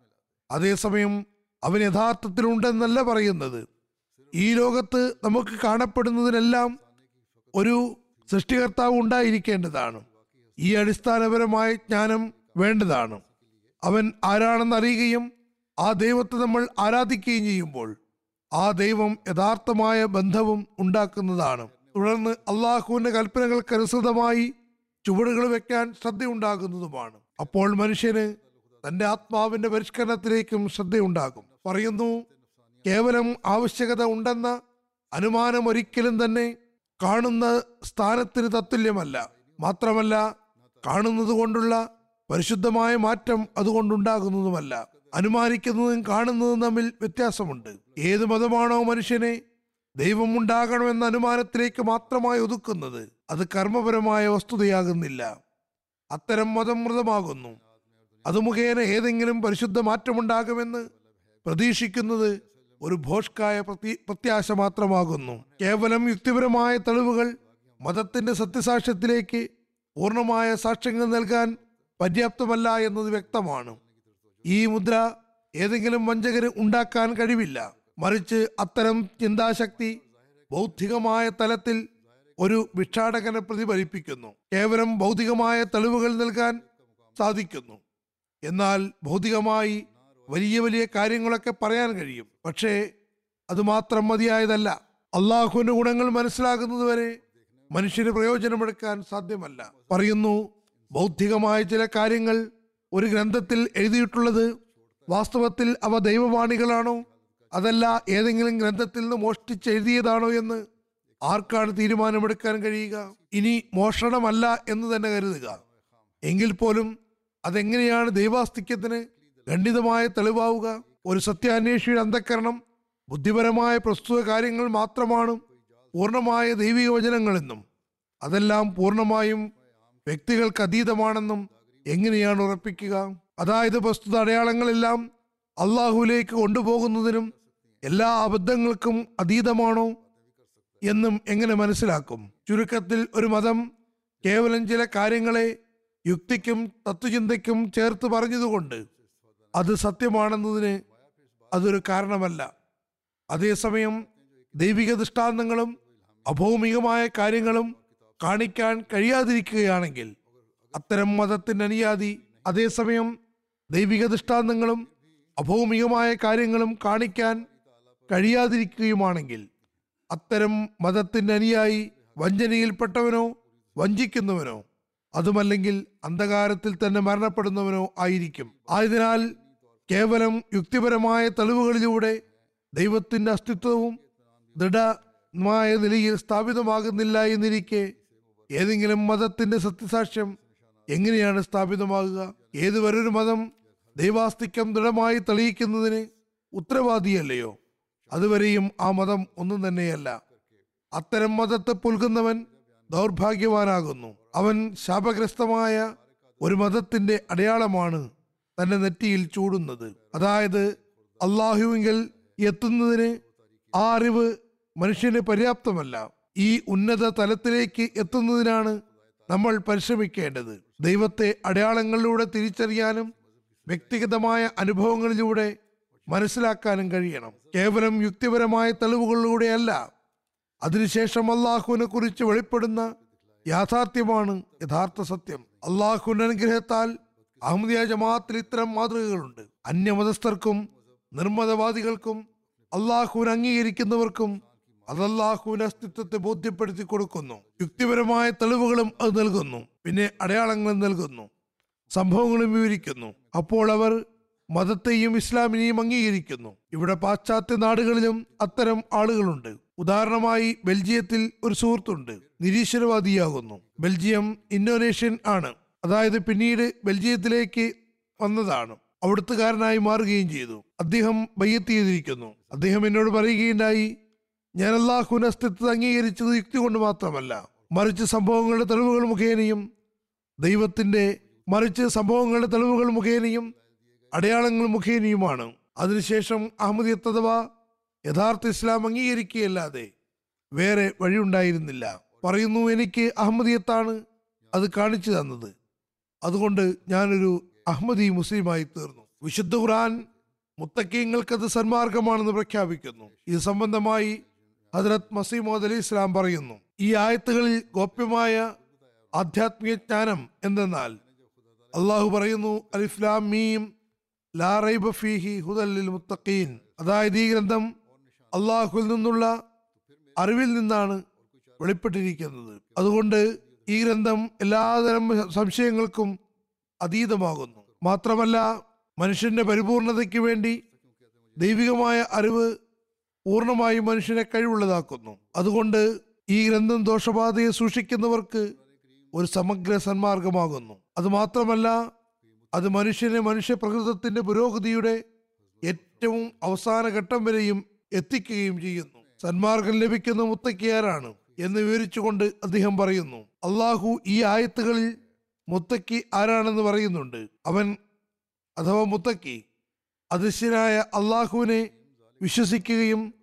അതേസമയം അവൻ യഥാർത്ഥത്തിലുണ്ടെന്നല്ല പറയുന്നത്. ഈ ലോകത്ത് നമുക്ക് കാണപ്പെടുന്നതിനെല്ലാം ഒരു സൃഷ്ടികർത്താവ് ഉണ്ടായിരിക്കേണ്ടതാണ്. ഈ അടിസ്ഥാനപരമായ ജ്ഞാനം വേണ്ടതാണ്. അവൻ ആരാണെന്ന് അറിയുകയും ആ ദൈവത്തെ നമ്മൾ ആരാധിക്കുകയും ചെയ്യുമ്പോൾ ആ ദൈവം യഥാർത്ഥമായ ബന്ധവും ഉണ്ടാക്കുന്നതാണ്. തുടർന്ന് അള്ളാഹുവിന്റെ കൽപ്പനകൾക്കനുസൃതമായി ചുവടുകൾ വെക്കാൻ ശ്രദ്ധയുണ്ടാകുന്നതുമാണ്. അപ്പോൾ മനുഷ്യന് തന്റെ ആത്മാവിന്റെ പരിഷ്കരണത്തിലേക്കും ശ്രദ്ധയുണ്ടാകും. പറയുന്നു കേവലം ആവശ്യകത ഉണ്ടെന്ന അനുമാനം ഒരിക്കലും തന്നെ കാണുന്ന സ്ഥാനത്തിന് തത്തുല്യമല്ല. മാത്രമല്ല കാണുന്നത് കൊണ്ടുള്ള പരിശുദ്ധമായ മാറ്റം അതുകൊണ്ടുണ്ടാകുന്നതുമല്ല. അനുമാനിക്കുന്നതും കാണുന്നതും തമ്മിൽ വ്യത്യാസമുണ്ട്. ഏത് മതമാണോ മനുഷ്യനെ ദൈവം ഉണ്ടാകണമെന്ന അനുമാനത്തിലേക്ക് മാത്രമായി ഒതുക്കുന്നത്. അത് കർമ്മപരമായ വസ്തുതയാകുന്നില്ല. അത്തരം മതം മൃതമാകുന്നു. അത് മുഖേന ഏതെങ്കിലും പരിശുദ്ധ മാറ്റമുണ്ടാകുമെന്ന് പ്രതീക്ഷിക്കുന്നത് ഒരു ഭോഷ്കായ പ്രതി പ്രത്യാശ മാത്രമാകുന്നു. കേവലം യുക്തിപരമായ തെളിവുകൾ മതത്തിന്റെ സത്യസാക്ഷ്യത്തിലേക്ക് പൂർണമായ സാക്ഷ്യങ്ങൾ നൽകാൻ പര്യാപ്തമല്ല എന്നത് വ്യക്തമാണ്. ഈ മുദ്ര ഏതെങ്കിലും വഞ്ചകര് ഉണ്ടാക്കാൻ കഴിവില്ല. മറിച്ച് അത്തരം ചിന്താശക്തി ബൗദ്ധികമായ തലത്തിൽ ഒരു ഭിക്ഷാടകനെ പ്രതിഫലിപ്പിക്കുന്നു. കേവലം ഭൗതികമായ തെളിവുകൾ നൽകാൻ സാധിക്കുന്നു. എന്നാൽ ഭൗതികമായി വലിയ വലിയ കാര്യങ്ങളൊക്കെ പറയാൻ കഴിയും. പക്ഷേ അത് മാത്രം മതിയായതല്ല. അള്ളാഹുവിന്റെ ഗുണങ്ങൾ മനസ്സിലാകുന്നതുവരെ മനുഷ്യന് പ്രയോജനമെടുക്കാൻ സാധ്യമല്ല. പറയുന്നു ബൗദ്ധികമായ ചില കാര്യങ്ങൾ ഒരു ഗ്രന്ഥത്തിൽ എഴുതിയിട്ടുള്ളത് വാസ്തവത്തിൽ അവ ദൈവവാണികളാണോ? അതല്ല ഏതെങ്കിലും ഗ്രന്ഥത്തിൽ നിന്ന് മോഷ്ടിച്ച് എഴുതിയതാണോ എന്ന് ആർക്കാണ് തീരുമാനമെടുക്കാൻ കഴിയുക? ഇനി മോഷണമല്ല എന്ന് തന്നെ കരുതുക. എങ്കിൽ പോലും അതെങ്ങനെയാണ് ദൈവാസ്തിക്യത്തിന് ഖണ്ഡിതമായ തെളിവാവുക ഒരു സത്യാന്വേഷിയുടെ അന്ധക്കരണം ബുദ്ധിപരമായ പ്രസ്തുത കാര്യങ്ങൾ മാത്രമാണ് പൂർണമായ ദൈവിക വചനങ്ങളെന്നും അതെല്ലാം പൂർണമായും വ്യക്തികൾക്ക് അതീതമാണെന്നും എങ്ങനെയാണ് ഉറപ്പിക്കുക? അതായത് പ്രസ്തുത അടയാളങ്ങളെല്ലാം അള്ളാഹുവിലേക്ക് കൊണ്ടുപോകുന്നതിനും എല്ലാ അബദ്ധങ്ങൾക്കും അതീതമാണോ എന്നും എങ്ങനെ മനസ്സിലാക്കും? ചുരുക്കത്തിൽ ഒരു മതം കേവലം ചില കാര്യങ്ങളെ യുക്തിക്കും തത്വചിന്തയ്ക്കും ചേർത്ത് പറഞ്ഞതുകൊണ്ട് അത് സത്യമാണെന്നതിന് അതൊരു കാരണമല്ല. അതേസമയം ദൈവിക ദൃഷ്ടാന്തങ്ങളും അഭൗമികമായ കാര്യങ്ങളും കാണിക്കാൻ കഴിയാതിരിക്കുകയാണെങ്കിൽ അത്തരം മതത്തിന്റെ അനുയാതി അതേസമയം ദൈവിക ദൃഷ്ടാന്തങ്ങളും അഭൗമികമായ കാര്യങ്ങളും കാണിക്കാൻ കഴിയാതിരിക്കുകയുമാണെങ്കിൽ അത്തരം മതത്തിന്റെ അനുയായി വഞ്ചനയിൽപ്പെട്ടവനോ വഞ്ചിക്കുന്നവനോ അതുമല്ലെങ്കിൽ അന്ധകാരത്തിൽ തന്നെ മരണപ്പെടുന്നവനോ ആയിരിക്കും. ആയതിനാൽ കേവലം യുക്തിപരമായ തെളിവുകളിലൂടെ ദൈവത്തിന്റെ അസ്തിത്വവും ദൃഢമായ നിലയിൽ സ്ഥാപിതമാകുന്നില്ല എന്നിരിക്കെ ഏതെങ്കിലും മതത്തിന്റെ സത്യസാക്ഷ്യം എങ്ങനെയാണ് സ്ഥാപിതമാകുക? ഏതുവരൊരു മതം ദൈവാസ്തിക്യം ദൃഢമായി തെളിയിക്കുന്നതിന് ഉത്തരവാദിയല്ലയോ? അതുവരെയും ആ മതം ഒന്നും തന്നെയല്ല. അത്തരം മതത്തെ പുൽകുന്നവൻ ദൗർഭാഗ്യവാനാകുന്നു. അവൻ ശാപഗ്രസ്തമായ ഒരു മതത്തിന്റെ അടയാളമാണ്. തന്റെ നെറ്റിയിൽ ചൂടുന്നത്. അതായത് അള്ളാഹുവിങ്കിൽ എത്തുന്നതിന് ആ അറിവ് മനുഷ്യന് പര്യാപ്തമല്ല. ഈ ഉന്നത തലത്തിലേക്ക് എത്തുന്നതിനാണ് നമ്മൾ പരിശ്രമിക്കേണ്ടത്. ദൈവത്തെ അടയാളങ്ങളിലൂടെ തിരിച്ചറിയാനും വ്യക്തിഗതമായ അനുഭവങ്ങളിലൂടെ മനസ്സിലാക്കാനും കഴിയണം. കേവലം യുക്തിപരമായ തെളിവുകളിലൂടെയല്ല. അതിനുശേഷം അള്ളാഹുവിനെ കുറിച്ച് വെളിപ്പെടുന്ന യാഥാർത്ഥ്യമാണ് യഥാർത്ഥ സത്യം. അള്ളാഹുവിന്റെ അനുഗ്രഹത്താൽ അഹമ്മദിയ ജമാഅത്തിൽ ഇത്തരം മാതൃകകളുണ്ട്. അന്യമതസ്ഥർക്കും നിർമ്മതവാദികൾക്കും അള്ളാഹുവിനെ അംഗീകരിക്കുന്നവർക്കും അത് അള്ളാഹുവിന്റെ അസ്തിത്വത്തെ ബോധ്യപ്പെടുത്തി കൊടുക്കുന്നു. യുക്തിപരമായ തെളിവുകളും അത് നൽകുന്നു. പിന്നെ അടയാളങ്ങളും നൽകുന്നു. സംഭവങ്ങളും വിവരിക്കുന്നു. അപ്പോൾ അവർ മതത്തെയും ഇസ്ലാമിനെയും അംഗീകരിക്കുന്നു. ഇവിടെ പാശ്ചാത്യ നാടുകളിലും അത്തരം ആളുകളുണ്ട്. ഉദാഹരണമായി ബെൽജിയത്തിൽ ഒരു സുഹൃത്തുണ്ട്. നിരീശ്വരവാദിയാകുന്നു. ബെൽജിയം ഇന്തോനേഷ്യൻ ആണ്. അതായത് പിന്നീട് ബെൽജിയത്തിലേക്ക് വന്നതാണ്. അവിടുത്തുകാരനായി മാറുകയും ചെയ്തു. അദ്ദേഹം ബയ്യത്ത് ചെയ്തിരിക്കുന്നു അദ്ദേഹം എന്നോട് പറയുകയുണ്ടായി ഞാൻ അള്ളാഹുവിന്റെ അസ്തിത്വത്തെ അംഗീകരിച്ചത് യുക്തി കൊണ്ട് മാത്രമല്ല മറിച്ച് സംഭവങ്ങളുടെ തെളിവുകൾ മുഖേനയും ദൈവത്തിന്റെ മറിച്ച് സംഭവങ്ങളുടെ തെളിവുകൾ മുഖേനയും അടയാളങ്ങൾ മുഖേനയുമാണ്. അതിനുശേഷം അഹമ്മദിയത്ത് അഥവാ യഥാർത്ഥ ഇസ്ലാം അംഗീകരിക്കുകയല്ലാതെ വേറെ വഴിയുണ്ടായിരുന്നില്ല. പറയുന്നു എനിക്ക് അഹമ്മദിയത്താണ് അത് കാണിച്ചു തന്നത്. അതുകൊണ്ട് ഞാനൊരു അഹമ്മദി മുസ്ലിമായി തീർന്നു. വിശുദ്ധ ഖുർആൻ മുത്തക്കീങ്ങൾക്കത് സന്മാർഗമാണെന്ന് പ്രഖ്യാപിക്കുന്നു. ഇത് സംബന്ധമായി ഹജറത് മസീമോദ് അലി ഇസ്ലാം പറയുന്നു. ഈ ആയത്തുകളിൽ ഗോപ്യമായ ആധ്യാത്മിക ജ്ഞാനം എന്തെന്നാൽ അള്ളാഹു പറയുന്നു അലിഫ്ലാം മീം ലാ റൈബ ഫീഹി അതായത് ഈ ഗ്രന്ഥം അള്ളാഹുവിൽ നിന്നുള്ള അറിവിൽ നിന്നാണ് വെളിപ്പെട്ടിരിക്കുന്നത്. അതുകൊണ്ട് ഈ ഗ്രന്ഥം എല്ലാതരം സംശയങ്ങൾക്കും അതീതമാകുന്നു. മാത്രമല്ല മനുഷ്യന്റെ പരിപൂർണതയ്ക്ക് വേണ്ടി ദൈവികമായ അറിവ് പൂർണമായി മനുഷ്യനെ കഴിവുള്ളതാക്കുന്നു. അതുകൊണ്ട് ഈ ഗ്രന്ഥം ദോഷബാധയെ സൂക്ഷിക്കുന്നവർക്ക് ഒരു സമഗ്ര സന്മാർഗമാകുന്നു. അത് മാത്രമല്ല അത് മനുഷ്യനെ മനുഷ്യ പ്രകൃതത്തിന്റെ പുരോഗതിയുടെ ഏറ്റവും അവസാന ഘട്ടം വരെയും എത്തിക്കുകയും ചെയ്യുന്നു. സന്മാർഗം ലഭിക്കുന്ന മുത്തക്കിയാരാണ്? എന്ന് വിവരിച്ചുകൊണ്ട് അദ്ദേഹം പറയുന്നു. അള്ളാഹു ഈ ആയത്തുകളിൽ മുത്തക്കി ആരാണെന്ന് പറയുന്നുണ്ട്. അവൻ അഥവാ മുത്തക്കി അദൃശ്യനായ അള്ളാഹുവിനെ വിശ്വസിക്കുകയും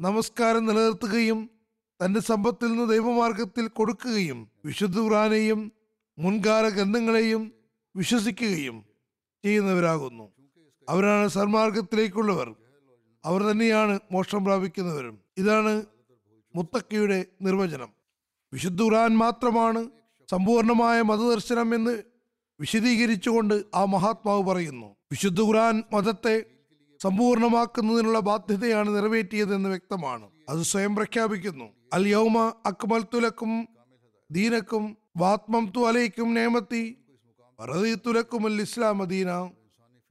നമസ്കാരം നിലനിർത്തുകയും തന്റെ സമ്പത്തിൽ നിന്ന് ദൈവമാർഗത്തിൽ കൊടുക്കുകയും വിശുദ്ധ ഖുറാനെയും മുൻകാല ഗ്രന്ഥങ്ങളെയും വിശ്വസിക്കുകയും ചെയ്യുന്നവരാകുന്നു. അവരാണ് സന്മാർഗത്തിലേക്കുള്ളവർ. അവർ തന്നെയാണ് മോക്ഷം പ്രാപിക്കുന്നവരും. ഇതാണ് മുത്തക്കയുടെ നിർവചനം. വിശുദ്ധ ഖുറാൻ മാത്രമാണ് സമ്പൂർണമായ മതദർശനം എന്ന് വിശദീകരിച്ചുകൊണ്ട് ആ മഹാത്മാവ് പറയുന്നു. വിശുദ്ധ ഖുറാൻ മതത്തെ സമ്പൂർണമാക്കുന്നതിനുള്ള ബാധ്യതയാണ് നിറവേറ്റിയതെന്ന് വ്യക്തമാണ്. അത് സ്വയം പ്രഖ്യാപിക്കുന്നു. അൽ യൗമ അക്മൽ തുലക്കും ദീനക്കും വാത്മം തു അലയിക്കും നേമത്തി തുലക്കും അൽ ഇസ്ലാം ദീന.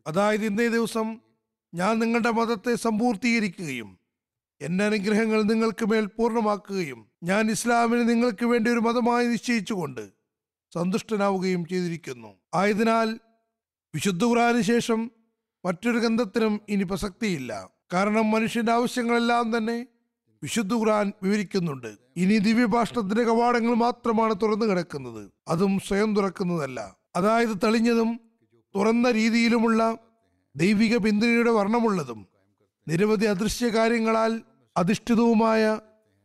അതായത് ഇന്നേ ദിവസം ഞാൻ നിങ്ങളുടെ മതത്തെ സമ്പൂർത്തീകരിക്കുകയും എന്റെ അനുഗ്രഹങ്ങൾ നിങ്ങൾക്ക് മേൽ പൂർണമാക്കുകയും ഞാൻ ഇസ്ലാമിനെ നിങ്ങൾക്ക് വേണ്ടി ഒരു മതമായി നിശ്ചയിച്ചുകൊണ്ട് സന്തുഷ്ടനാവുകയും ചെയ്തിരിക്കുന്നു. ആയതിനാൽ വിശുദ്ധ ഖുറാന് ശേഷം മറ്റൊരു ഗ്രന്ഥത്തിനും ഇനി പ്രസക്തിയില്ല. കാരണം മനുഷ്യന്റെ ആവശ്യങ്ങളെല്ലാം തന്നെ വിശുദ്ധ ഖുറാൻ വിവരിക്കുന്നുണ്ട്. ഇനി ദിവ്യഭാഷണത്തിന്റെ കവാടങ്ങൾ മാത്രമാണ് തുറന്നു കിടക്കുന്നത്. അതും സ്വയം തുറക്കുന്നതല്ല. അതായത് തെളിഞ്ഞതും തുറന്ന രീതിയിലുമുള്ള ദൈവിക പിന്തുണയുടെ വർണമുള്ളതും നിരവധി അദൃശ്യ കാര്യങ്ങളാൽ അധിഷ്ഠിതവുമായ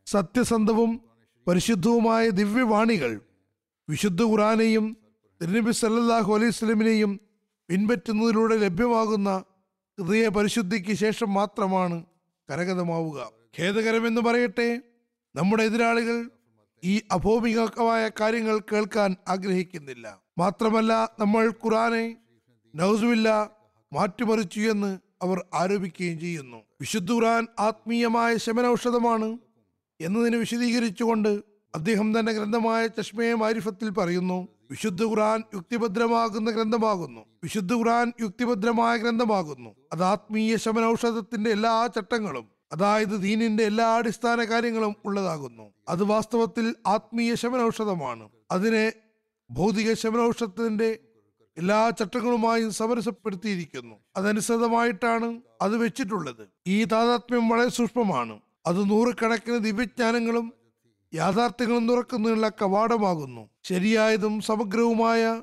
സത്യസന്ധവും പരിശുദ്ധവുമായ ദിവ്യവാണികൾ വിശുദ്ധ ഖുറാനെയും തിരുനബി സല്ലാഹു അലൈഹി സ്വലമിനെയും പിൻപറ്റുന്നതിലൂടെ ലഭ്യമാകുന്ന ഹൃദയ പരിശുദ്ധിക്ക് ശേഷം മാത്രമാണ് കരഗതമാവുക. ഖേദകരമെന്ന് പറയട്ടെ നമ്മുടെ എതിരാളികൾ ഈ അഭൗമികമായ കാര്യങ്ങൾ കേൾക്കാൻ ആഗ്രഹിക്കുന്നില്ല. മാത്രമല്ല നമ്മൾ ഖുറാനെ നൗസുമില്ല മാറ്റിമറിച്ചു എന്ന് അവർ ആരോപിക്കുകയും ചെയ്യുന്നു. വിശുദ്ധ ഖുറാൻ ആത്മീയമായ ശമനൌഷധമാണ് എന്നതിനെ വിശദീകരിച്ചുകൊണ്ട് അദ്ദേഹം തന്റെ ഗ്രന്ഥമായ ചഷ്മയെ മാരിഫത്തിൽ പറയുന്നു. വിശുദ്ധ ഖുറാൻ യുക്തിഭദ്രമാകുന്ന ഗ്രന്ഥമാകുന്നു. വിശുദ്ധ ഖുറാൻ യുക്തിഭദ്രമായ ഗ്രന്ഥമാകുന്നു. അത് ആത്മീയ ശമനൌഷധത്തിന്റെ എല്ലാ ചട്ടങ്ങളും അതായത് ദീനിന്റെ എല്ലാ അടിസ്ഥാന കാര്യങ്ങളും ഉള്ളതാകുന്നു. അത് വാസ്തവത്തിൽ ആത്മീയ ശമനൌഷധമാണ്. അതിനെ ഭൗതിക ശമനൌഷധത്തിന്റെ എല്ലാ ചട്ടങ്ങളുമായും സമരസപ്പെടുത്തിയിരിക്കുന്നു. അതനുസൃതമായിട്ടാണ് അത് വെച്ചിട്ടുള്ളത്. ഈ താതാത്മ്യം വളരെ സൂക്ഷ്മമാണ്. അത് നൂറുകണക്കിന് ദിവ്യജ്ഞാനങ്ങളും യാഥാർത്ഥ്യങ്ങളും തുറക്കുന്നതിനുള്ള കവാടമാകുന്നു. ശരിയായതും സമഗ്രവുമായ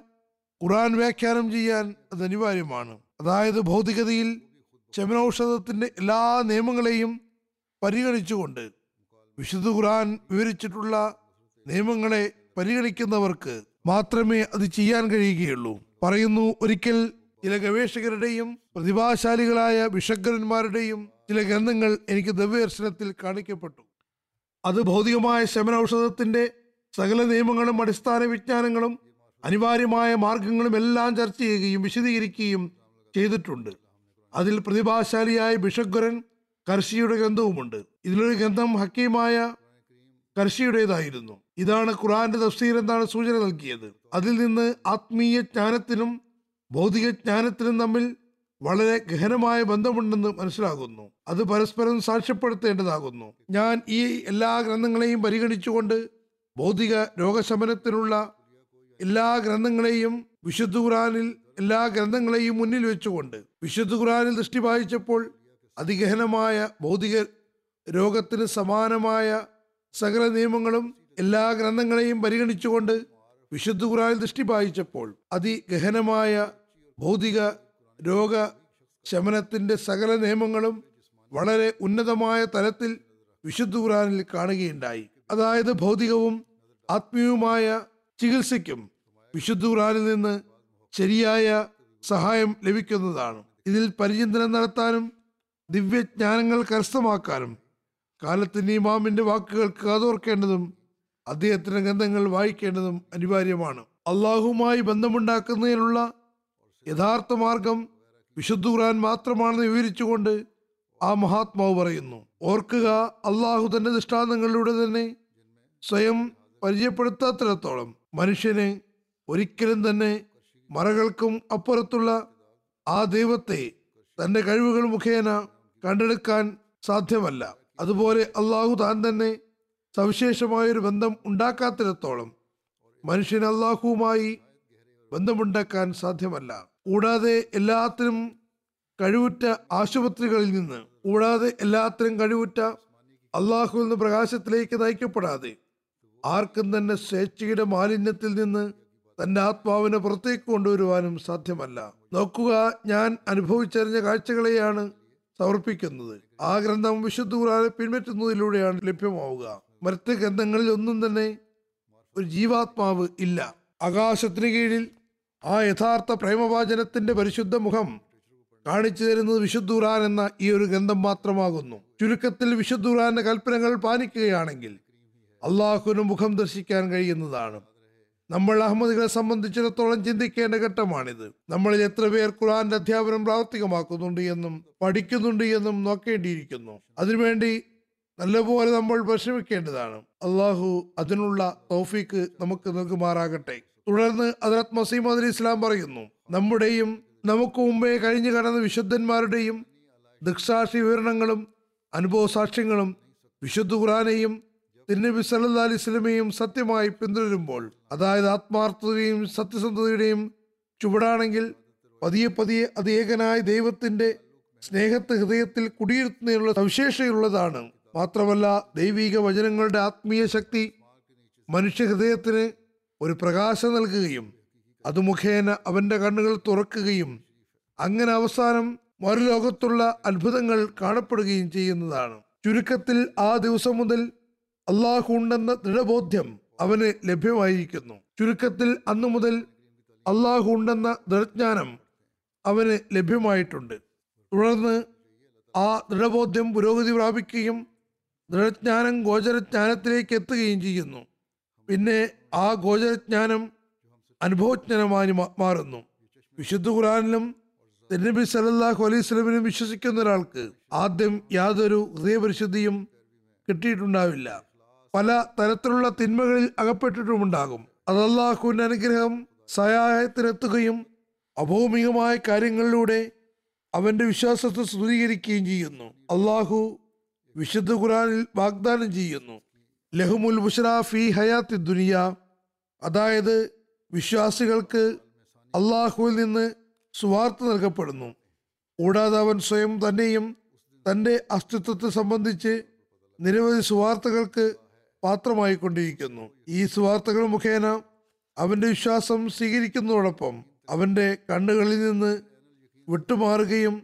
ഖുറാൻ വ്യാഖ്യാനം ചെയ്യാൻ അത് അനിവാര്യമാണ്. അതായത് ഭൗതികതയിൽ ശമനൌഷധത്തിന്റെ എല്ലാ നിയമങ്ങളെയും പരിഗണിച്ചുകൊണ്ട് വിശുദ്ധ ഖുറാൻ വിവരിച്ചിട്ടുള്ള നിയമങ്ങളെ പരിഗണിക്കുന്നവർക്ക് മാത്രമേ അത് ചെയ്യാൻ കഴിയുകയുള്ളൂ. പറയുന്നു ഒരിക്കൽ ചില ഗവേഷകരുടെയും പ്രതിഭാശാലികളായ വിഷഗ്രന്മാരുടെയും ചില ഗ്രന്ഥങ്ങൾ എനിക്ക് ദിവ്യദർശനത്തിൽ കാണിക്കപ്പെട്ടു. അത് ഭൗതികമായ ശമനൌഷധത്തിന്റെ സകല നിയമങ്ങളും അടിസ്ഥാന വിജ്ഞാനങ്ങളും അനിവാര്യമായ മാർഗങ്ങളും എല്ലാം ചർച്ച ചെയ്യുകയും വിശദീകരിക്കുകയും ചെയ്തിട്ടുണ്ട്. അതിൽ പ്രതിഭാശാലിയായ ബിഷഗ്വരൻ കർഷിയുടെ ഗ്രന്ഥവുമുണ്ട്. ഇതിലൊരു ഗ്രന്ഥം ഹക്കീമായ കർഷിയുടേതായിരുന്നു. ഇതാണ് ഖുറാന്റെ തഫ്സീർ എന്നാണ് സൂചന നൽകിയത്. അതിൽ നിന്ന് ആത്മീയ ജ്ഞാനത്തിനും ഭൗതിക ജ്ഞാനത്തിനും തമ്മിൽ വളരെ ഗഹനമായ ബന്ധമുണ്ടെന്ന് മനസ്സിലാകുന്നു. അത് പരസ്പരം സാക്ഷ്യപ്പെടുത്തേണ്ടതാകുന്നു. ഞാൻ ഈ എല്ലാ ഗ്രന്ഥങ്ങളെയും പരിഗണിച്ചുകൊണ്ട് ഭൗതിക രോഗശമനത്തിനുള്ള എല്ലാ ഗ്രന്ഥങ്ങളെയും വിശുദ്ധ ഖുറാനിൽ എല്ലാ ഗ്രന്ഥങ്ങളെയും മുന്നിൽ വെച്ചുകൊണ്ട് വിശുദ്ധ ഖുറാനിൽ ദൃഷ്ടി പായിച്ചപ്പോൾ അതിഗഹനമായ ഭൗതിക രോഗത്തിന് സമാനമായ സകല നിയമങ്ങളും എല്ലാ ഗ്രന്ഥങ്ങളെയും പരിഗണിച്ചുകൊണ്ട് വിശുദ്ധ ഖുറാനിൽ ദൃഷ്ടി പായിച്ചപ്പോൾ അതിഗഹനമായ ഭൗതിക രോഗ ശമനത്തിന്റെ സകല നിയമങ്ങളും വളരെ ഉന്നതമായ തലത്തിൽ വിശുദ്ധ ഖുറാനിൽ കാണുകയുണ്ടായി. അതായത് ഭൗതികവും ആത്മീയവുമായ ചികിത്സയ്ക്കും വിശുദ്ധ ഖുറാനിൽ നിന്ന് ശരിയായ സഹായം ലഭിക്കുന്നതാണ്. ഇതിൽ പരിചിന്തനം നടത്താനും ദിവ്യജ്ഞാനങ്ങൾ കരസ്ഥമാക്കാനും കാലത്തിന്റെ ഇമാമിന്റെ വാക്കുകൾ കാതോർക്കേണ്ടതും അദ്ദേഹത്തിന്റെ ഗ്രന്ഥങ്ങൾ വായിക്കേണ്ടതും അനിവാര്യമാണ്. അള്ളാഹുമായി ബന്ധമുണ്ടാക്കുന്നതിനുള്ള യഥാർത്ഥ മാർഗം വിശുദ്ധ ഖുർആൻ മാത്രമാണെന്ന് വിവരിച്ചുകൊണ്ട് ആ മഹാത്മാവ് പറയുന്നു. ഓർക്കുക അള്ളാഹു തന്റെ ദൃഷ്ടാന്തങ്ങളിലൂടെ തന്നെ സ്വയം പരിചയപ്പെടുത്താത്തിടത്തോളം മനുഷ്യന് ഒരിക്കലും തന്നെ മറകൾക്കും അപ്പുറത്തുള്ള ആ ദൈവത്തെ തന്റെ കഴിവുകൾ മുഖേന കണ്ടെടുക്കാൻ സാധ്യമല്ല. അതുപോലെ അള്ളാഹു താൻ തന്നെ സവിശേഷമായൊരു ബന്ധം ഉണ്ടാക്കാത്തിടത്തോളം മനുഷ്യൻ അള്ളാഹുവുമായി ബന്ധമുണ്ടാക്കാൻ സാധ്യമല്ല. കൂടാതെ എല്ലാത്തിനും കഴിവുറ്റ ആശുപത്രികളിൽ നിന്ന് കൂടാതെ എല്ലാത്തിനും കഴിവുറ്റ അള്ളാഹുവിൽ നിന്ന് പ്രകാശത്തിലേക്ക് നയിക്കപ്പെടാതെ ആർക്കും തന്നെ സ്വേച്ഛയുടെ മാലിന്യത്തിൽ നിന്ന് തന്റെ ആത്മാവിനെ പുറത്തേക്ക് കൊണ്ടുവരുവാനും സാധ്യമല്ല. നോക്കുക ഞാൻ അനുഭവിച്ചറിഞ്ഞ കാഴ്ചകളെയാണ് സമർപ്പിക്കുന്നത്. ആ ഗ്രന്ഥം വിശുദ്ധ ഖുർആനെ പിൻപറ്റുന്നതിലൂടെയാണ് ലഭ്യമാവുക. മറ്റ് ഗ്രന്ഥങ്ങളിൽ ഒന്നും തന്നെ ഒരു ജീവാത്മാവ് ഇല്ല. ആകാശത്തിന് കീഴിൽ ആ യഥാർത്ഥ പ്രേമവാചനത്തിന്റെ പരിശുദ്ധ മുഖം കാണിച്ചു തരുന്നത് വിശുദ്ധ ഖുർആൻ എന്ന ഈ ഒരു ഗ്രന്ഥം മാത്രമാകുന്നു. ചുരുക്കത്തിൽ വിശുദ്ധ ഖുർആന്റെ കൽപ്പനകൾ പാലിക്കുകയാണെങ്കിൽ അള്ളാഹുവിന് മുഖം ദർശിക്കാൻ കഴിയുന്നതാണ്. നമ്മൾ അഹമ്മദികളെ സംബന്ധിച്ചിടത്തോളം ചിന്തിക്കേണ്ട ഘട്ടമാണിത്. നമ്മളിൽ എത്ര പേർ ഖുർആന്റെ അധ്യാപനം പ്രാവർത്തികമാക്കുന്നുണ്ട് എന്നും പഠിക്കുന്നുണ്ട് എന്നും നോക്കേണ്ടിയിരിക്കുന്നു. അതിനുവേണ്ടി നല്ലപോലെ നമ്മൾ പരിശ്രമിക്കേണ്ടതാണ്. അള്ളാഹു അതിനുള്ള തൗഫീക്ക് നമുക്ക് നൽകുമാറാകട്ടെ. തുടർന്ന് അതിരത് മസീം അലി ഇസ്ലാം പറയുന്നു നമ്മുടെയും നമുക്ക് മുമ്പേ കഴിഞ്ഞു കടന്ന വിശുദ്ധന്മാരുടെയും ദൃക്സാക്ഷി വിവരണങ്ങളും അനുഭവ സാക്ഷ്യങ്ങളും വിശുദ്ധ ഖുറാനെയും തിരുനബി സല്ലാ അലൈഹി സ്വലമയും സത്യമായി പിന്തുടരുമ്പോൾ അതായത് ആത്മാർത്ഥതയും സത്യസന്ധതയുടെയും ചുവടാണെങ്കിൽ പതിയെ പതിയെ അത് ഏകനായ ദൈവത്തിന്റെ സ്നേഹത്തെ ഹൃദയത്തിൽ കുടിയിരുത്തുന്നതിനുള്ള സവിശേഷതയുള്ളതാണ്. മാത്രമല്ല ദൈവിക വചനങ്ങളുടെ ആത്മീയ ശക്തി മനുഷ്യ ഹൃദയത്തിന് ഒരു പ്രകാശം നൽകുകയും അത് മുഖേന അവന്റെ കണ്ണുകൾ തുറക്കുകയും അങ്ങനെ അവസാനം മറുലോകത്തുള്ള അത്ഭുതങ്ങൾ കാണപ്പെടുകയും ചെയ്യുന്നതാണ്. ചുരുക്കത്തിൽ ആ ദിവസം മുതൽ അള്ളാഹു ഉണ്ടെന്ന ദൃഢബോധ്യം അവന് ലഭ്യമായിരിക്കുന്നു. ചുരുക്കത്തിൽ അന്നു മുതൽ അള്ളാഹു ഉണ്ടെന്ന ദൃഢജ്ഞാനം അവന് ലഭ്യമായിട്ടുണ്ട്. തുടർന്ന് ആ ദൃഢബോധ്യം പുരോഗതി പ്രാപിക്കുകയും ദൃഢജ്ഞാനം ഗോചരജ്ഞാനത്തിലേക്ക് എത്തുകയും ചെയ്യുന്നു. പിന്നെ ആ ഗോചരജ്ഞാനം അനുഭവജ്ഞാനമായി മാറുന്നു. വിശുദ്ധ ഖുറാനിലും തിരുനബി സലല്ലാഹു അലൈഹി സ്വലമിനും വിശ്വസിക്കുന്ന ഒരാൾക്ക് ആദ്യം യാതൊരു ഹൃദയപരിശുദ്ധിയും കിട്ടിയിട്ടുണ്ടാവില്ല. പല തരത്തിലുള്ള തിന്മകളിൽ അകപ്പെട്ടിട്ടുമുണ്ടാകും. അത് അള്ളാഹുവിന്റെ അനുഗ്രഹം സഹായത്തിനെത്തുകയും അഭൗമികമായ കാര്യങ്ങളിലൂടെ അവന്റെ വിശ്വാസത്തെ സ്തുതീകരിക്കുകയും ചെയ്യുന്നു. അള്ളാഹു വിശുദ്ധ ഖുറാനിൽ വാഗ്ദാനം ചെയ്യുന്നു. ലഹുമുൽ ബുഷറ ഫി ഹയാത്തി ദുനിയ. അതായത് വിശ്വാസികൾക്ക് അള്ളാഹുവിൽ നിന്ന് സുവാർത്ത നൽകപ്പെടുന്നു. കൂടാതെ അവൻ സ്വയം തന്നെയും തന്റെ അസ്തിത്വത്തെ സംബന്ധിച്ച് നിരവധി സുവാർത്തകൾക്ക് പാത്രമായിക്കൊണ്ടിരിക്കുന്നു. ഈ സുവാർത്തകൾ മുഖേന അവന്റെ വിശ്വാസം സ്വീകരിക്കുന്നതോടൊപ്പം അവന്റെ കണ്ണുകളിൽ നിന്ന് വിട്ടുമാറുകയും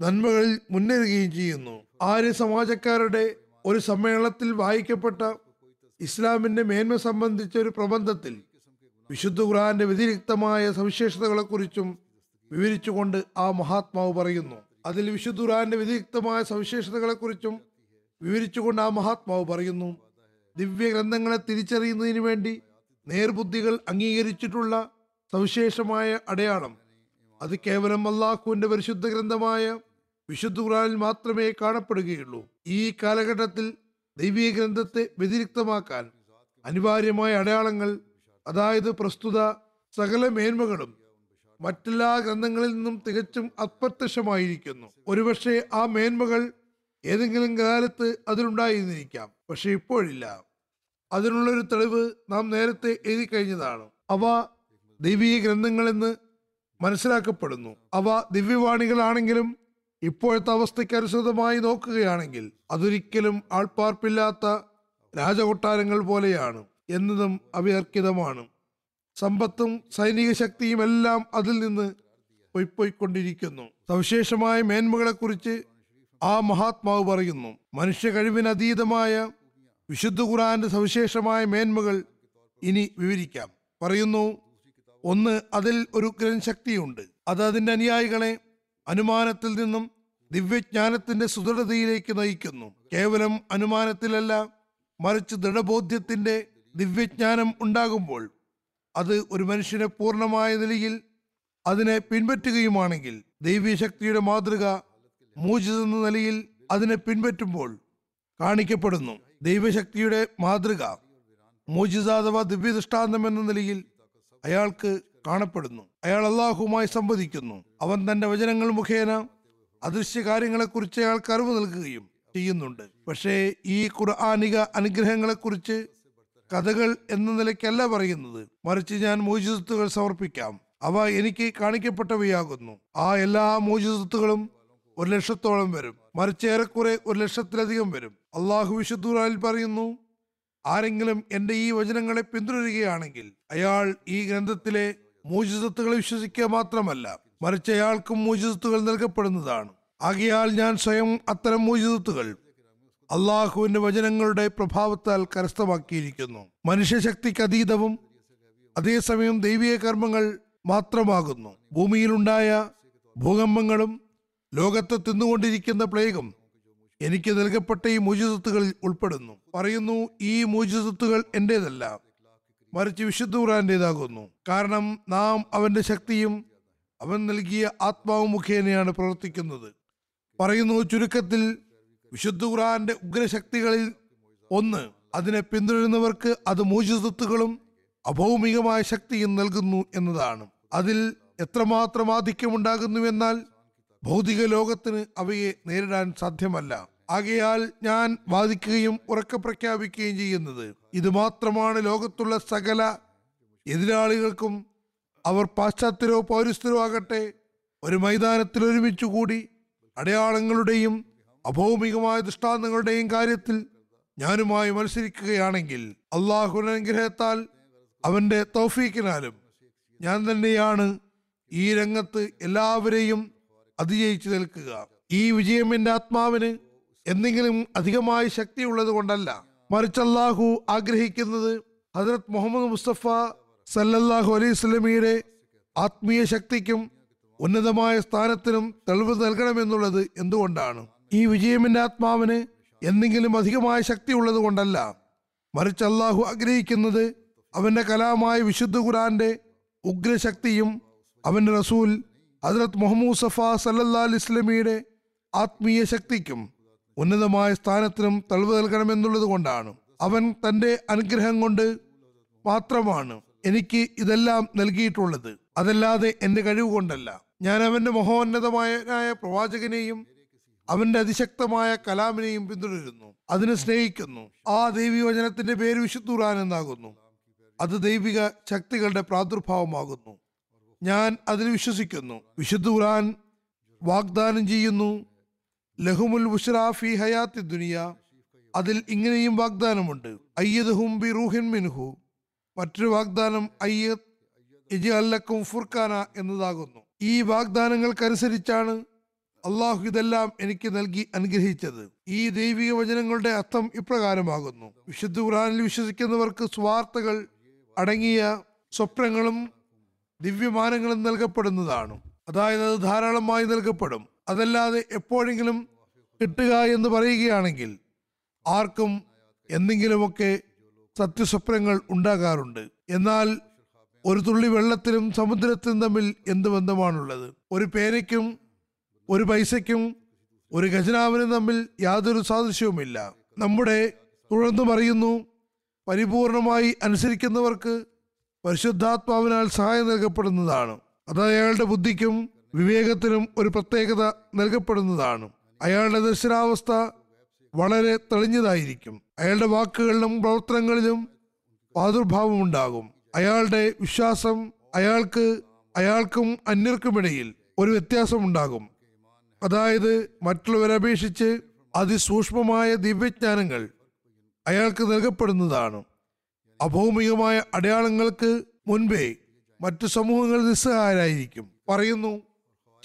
നന്മകളിൽ മുന്നേറുകയും ചെയ്യുന്നു. ആര്യ സമാജക്കാരുടെ ഒരു സമ്മേളനത്തിൽ വായിക്കപ്പെട്ട ഇസ്ലാമിന്റെ മേന്മ സംബന്ധിച്ച ഒരു പ്രബന്ധത്തിൽ വിശുദ്ധ ഖുറാന്റെ വ്യതിരിക്തമായ സവിശേഷതകളെക്കുറിച്ചും വിവരിച്ചുകൊണ്ട് ആ മഹാത്മാവ് പറയുന്നു. അതിൽ വിശുദ്ധ ഖുറാന്റെ വ്യതിരിക്തമായ സവിശേഷതകളെക്കുറിച്ചും വിവരിച്ചുകൊണ്ട് ആ മഹാത്മാവ് പറയുന്നു. ദിവ്യ ഗ്രന്ഥങ്ങളെ തിരിച്ചറിയുന്നതിന് വേണ്ടി നേർബുദ്ധികൾ അംഗീകരിച്ചിട്ടുള്ള സവിശേഷമായ അടയാളം. അത് കേവലം അള്ളാഹുവിന്റെ പരിശുദ്ധ ഗ്രന്ഥമായ വിശുദ്ധ ഖുറാനിൽ മാത്രമേ കാണപ്പെടുകയുള്ളൂ. ഈ കാലഘട്ടത്തിൽ ദൈവീയ ഗ്രന്ഥത്തെ വ്യതിരിക്തമാക്കാൻ അനിവാര്യമായ അടയാളങ്ങൾ അതായത് പ്രസ്തുത സകല മേന്മകളും മറ്റെല്ലാ ഗ്രന്ഥങ്ങളിൽ നിന്നും തികച്ചും അപ്രത്യക്ഷമായിരിക്കുന്നു. ഒരുപക്ഷെ ആ മേന്മകൾ ഏതെങ്കിലും കാലത്ത് അതിലുണ്ടായിരുന്നിരിക്കാം പക്ഷെ ഇപ്പോഴില്ല. അതിനുള്ളൊരു തെളിവ് നാം നേരത്തെ എഴുതി കഴിഞ്ഞതാണ്. അവ ദൈവീയ ഗ്രന്ഥങ്ങളെന്ന് മനസ്സിലാക്കപ്പെടുന്നു. അവ ദിവ്യവാണികളാണെങ്കിലും ഇപ്പോഴത്തെ അവസ്ഥയ്ക്ക് അനുസൃതമായി നോക്കുകയാണെങ്കിൽ അതൊരിക്കലും ആൾപ്പാർപ്പില്ലാത്ത രാജകൊട്ടാരങ്ങൾ പോലെയാണ് എന്നതും അവിതർക്കിതമാണ് സമ്പത്തും സൈനിക ശക്തിയും എല്ലാം അതിൽ നിന്ന് പൊയ്പോയിക്കൊണ്ടിരിക്കുന്നു സവിശേഷമായ മേന്മകളെക്കുറിച്ച് ആ മഹാത്മാവ് പറയുന്നു. മനുഷ്യ കഴിവിന് അതീതമായ വിശുദ്ധ ഖുറാന്റെ സവിശേഷമായ മേന്മകൾ ഇനി വിവരിക്കാം. പറയുന്നു ഒന്ന് അതിൽ ഒരു ഗ്രഹശക്തിയുണ്ട് അത് അതിന്റെ അനുയായികളെ അനുമാനത്തിൽ നിന്നും ദിവ്യജ്ഞാനത്തിന്റെ സുദൃഢതയിലേക്ക് നയിക്കുന്നു. കേവലം അനുമാനത്തിലല്ല മറിച്ച് ദൃഢബോധ്യത്തിന്റെ ദിവ്യജ്ഞാനം ഉണ്ടാകുമ്പോൾ അത് ഒരു മനുഷ്യനെ പൂർണമായ നിലയിൽ അതിനെ പിൻപറ്റുകയുമാണെങ്കിൽ ദൈവീശക്തിയുടെ മാതൃക മൂജിതെന്ന നിലയിൽ അതിനെ പിൻപറ്റുമ്പോൾ കാണിക്കപ്പെടുന്നു. ദൈവശക്തിയുടെ മാതൃക മോജിസ അഥവാ ദിവ്യദൃഷ്ടാന്തം എന്ന നിലയിൽ അയാൾക്ക് കാണപ്പെടുന്നു. അയാൾ അള്ളാഹുമായി സംവദിക്കുന്നു. അവൻ തന്റെ വചനങ്ങൾ മുഖേന അദൃശ്യ കാര്യങ്ങളെക്കുറിച്ച് അയാൾക്ക് അറിവ് നൽകുകയും ചെയ്യുന്നുണ്ട്. പക്ഷേ ഈ ഖുർആാനിക അനുഗ്രഹങ്ങളെക്കുറിച്ച് കഥകൾ എന്ന നിലയ്ക്കല്ല പറയുന്നത്. മറിച്ച് ഞാൻ മോചിതത്വങ്ങൾ സമർപ്പിക്കാം. അവ എനിക്ക് കാണിക്കപ്പെട്ടവയാകുന്നു. ആ എല്ലാ മോചിതത്തുകളും ഒരു ലക്ഷത്തോളം വരും. മറിച്ച് ഏറെക്കുറെ ഒരു ലക്ഷത്തിലധികം വരും. അള്ളാഹു വിശുദ്ധൂറാൽ പറയുന്നു ആരെങ്കിലും എന്റെ ഈ വചനങ്ങളെ പിന്തുടരുകയാണെങ്കിൽ അയാൾ ഈ ഗ്രന്ഥത്തിലെ മൂജിതത്തുകളെ വിശ്വസിക്കുക മാത്രമല്ല മറിച്ച് അയാൾക്കും മൂജിതത്തുകൾ നൽകപ്പെടുന്നതാണ്. ആകയാൽ ഞാൻ സ്വയം അത്തരം മൂജിതത്തുകൾ അള്ളാഹുവിന്റെ വചനങ്ങളുടെ പ്രഭാവത്താൽ കരസ്ഥമാക്കിയിരിക്കുന്നു. മനുഷ്യശക്തിക്ക് അതീതവും അതേസമയം ദൈവീയ കർമ്മങ്ങൾ മാത്രമാകുന്നു. ഭൂമിയിലുണ്ടായ ഭൂകമ്പങ്ങളും ലോകത്ത് തിന്നുകൊണ്ടിരിക്കുന്ന പ്ലേഗും എനിക്ക് നൽകപ്പെട്ട ഈ മൂജിസത്തുകളിൽ ഉൾപ്പെടുന്നു. പറയുന്നു ഈ മൂജിസത്തുകൾ എന്റേതല്ല മറിച്ച് വിശുദ്ധ ഖുറാന്റേതാകുന്നു കാരണം നാം അവന്റെ ശക്തിയും അവൻ നൽകിയ ആത്മാവ് മുഖേനയാണ് പ്രവർത്തിക്കുന്നത്. പറയുന്നു ചുരുക്കത്തിൽ വിശുദ്ധ ഖുറാന്റെ ഉഗ്രശക്തികളിൽ ഒന്ന് അതിനെ പിന്തുടരുന്നവർക്ക് അത് മൂജിസത്തുകളും അഭൗമികമായ ശക്തിയും നൽകുന്നു എന്നതാണ്. അതിൽ എത്രമാത്രം ആധിക്യമുണ്ടാകുന്നുവെന്നാൽ ഭൗതിക ലോകത്തിന് അവയെ നേരിടാൻ സാധ്യമല്ല. ആകയാൽ ഞാൻ വാദിക്കുകയും ഉറക്കെ പ്രഖ്യാപിക്കുകയും ചെയ്യുന്നത്. ഇത് മാത്രമാണ് ലോകത്തുള്ള സകല എതിരാളികൾക്കും അവർ പാശ്ചാത്യരോ പൗരസ്ഥരോ ആകട്ടെ ഒരു മൈതാനത്തിൽ ഒരുമിച്ച് കൂടി അടയാളങ്ങളുടെയും അഭൗമികമായ ദൃഷ്ടാന്തങ്ങളുടെയും കാര്യത്തിൽ ഞാനുമായി മത്സരിക്കുകയാണെങ്കിൽ അള്ളാഹുവിന്റെ അനുഗ്രഹത്താൽ അവന്റെ തൗഫീക്കിനാലും ഞാൻ തന്നെയാണ് ഈ രംഗത്ത് എല്ലാവരെയും അതിജയിച്ചു നിൽക്കുക. ഈ വിജയം എന്റെ ആത്മാവിന് എന്തെങ്കിലും അധികമായി ശക്തിയുള്ളത് കൊണ്ടല്ല. മറിച്ച് അള്ളാഹു ആഗ്രഹിക്കുന്നത് ഹജറത് മുഹമ്മദ് മുസ്തഫ സല്ലല്ലാഹു അലൈഹി ആത്മീയ ശക്തിക്കും ഉന്നതമായ സ്ഥാനത്തിനും തെളിവ് നൽകണമെന്നുള്ളത് എന്തുകൊണ്ടാണ്? ഈ വിജയം എന്റെ ആത്മാവിന് എന്തെങ്കിലും അധികമായ ശക്തി ഉള്ളത് കൊണ്ടല്ല. മറിച്ച് അള്ളാഹു ആഗ്രഹിക്കുന്നത് അവന്റെ കലാമായ വിശുദ്ധ ഖുറാന്റെ ഉഗ്രശക്തിയും അവന്റെ റസൂൽ ഹസ്രത് മുഹമ്മദ് സഫ സല്ലല്ലാ ഇസ്ലമിയുടെ ആത്മീയ ശക്തിക്കും ഉന്നതമായ സ്ഥാനത്തിനും തെളിവ് നൽകണമെന്നുള്ളത് കൊണ്ടാണ്. അവൻ തന്റെ അനുഗ്രഹം കൊണ്ട് മാത്രമാണ് എനിക്ക് ഇതെല്ലാം നൽകിയിട്ടുള്ളത്. അതല്ലാതെ എന്റെ കഴിവ് കൊണ്ടല്ല. ഞാൻ അവന്റെ മഹോന്നതമായ പ്രവാചകനെയും അവന്റെ അതിശക്തമായ കലാമിനെയും പിന്തുടരുന്നു. അതിനെ സ്നേഹിക്കുന്നു. ആ ദൈവി വചനത്തിന്റെ പേര് വിശുദ്ധൂറാൻ എന്നാകുന്നു. അത് ദൈവിക ശക്തികളുടെ പ്രാദുർഭാവമാകുന്നു. ഞാൻ അതിൽ വിശ്വസിക്കുന്നു. വിശുദ്ധ ഖുർആൻ വാഗ്ദാനം ചെയ്യുന്നു. ലഹുമുൽ ബുഷ്റാഫി ഹയാത്തി ദുനിയ. അതിൽ ഇങ്ങനെയും വാഗ്ദാനമുണ്ട്. അയ്യദുഹും ബി റൂഹിൻ മിൻഹു. മറ്റൊരു വാഗ്ദാനം അയ്യത് ഇജി അല്ലക്കും ഫുർഖാന എന്നതാകുന്നു. ഈ വാഗ്ദാനങ്ങൾക്കനുസരിച്ചാണ് അള്ളാഹു ഇതെല്ലാം എനിക്ക് നൽകി അനുഗ്രഹിച്ചത്. ഈ ദൈവിക വചനങ്ങളുടെ അർത്ഥം ഇപ്രകാരമാകുന്നു. വിശുദ്ധ ഖുറാനിൽ വിശ്വസിക്കുന്നവർക്ക് സ്വാർത്ഥകൾ അടങ്ങിയ സ്വപ്നങ്ങളും ദിവ്യമാനങ്ങളും നൽകപ്പെടുന്നതാണ്. അതായത് അത് ധാരാളമായി നൽകപ്പെടും. അതല്ലാതെ എപ്പോഴെങ്കിലും കിട്ടുക എന്ന് പറയുകയാണെങ്കിൽ ആർക്കും എന്തെങ്കിലുമൊക്കെ സത്യസ്വപ്നങ്ങൾ ഉണ്ടാകാറുണ്ട്. എന്നാൽ ഒരു തുള്ളി വെള്ളത്തിലും സമുദ്രത്തിനും തമ്മിൽ എന്ത് ബന്ധമാണുള്ളത്? ഒരു പേനയ്ക്കും ഒരു പൈസയ്ക്കും ഒരു ഖജനാവിനും തമ്മിൽ യാതൊരു സാദൃശ്യവുമില്ല. നമ്മുടെ തുടർന്ന് പറയുന്നു പരിപൂർണമായി അനുസരിക്കുന്നവർക്ക് പരിശുദ്ധാത്മാവിനാൽ സഹായം നൽകപ്പെടുന്നതാണ്. അത് അയാളുടെ ബുദ്ധിക്കും വിവേകത്തിനും ഒരു പ്രത്യേകത നൽകപ്പെടുന്നതാണ്. അയാളുടെ ദർശനാവസ്ഥ വളരെ തെളിഞ്ഞതായിരിക്കും. അയാളുടെ വാക്കുകളിലും പ്രവർത്തനങ്ങളിലും പാതുർഭാവം ഉണ്ടാകും. അയാളുടെ വിശ്വാസം അയാൾക്ക് അയാൾക്കും അന്യർക്കുമിടയിൽ ഒരു വ്യത്യാസം ഉണ്ടാകും. അതായത് മറ്റുള്ളവരെ അപേക്ഷിച്ച് അതിസൂക്ഷ്മമായ ദിവ്യജ്ഞാനങ്ങൾ അയാൾക്ക് നൽകപ്പെടുന്നതാണ്. അഭൗമികമായ അടയാളങ്ങൾക്ക് മുൻപേ മറ്റു സമൂഹങ്ങൾ നിസ്സഹായരായിരിക്കും. പറയുന്നു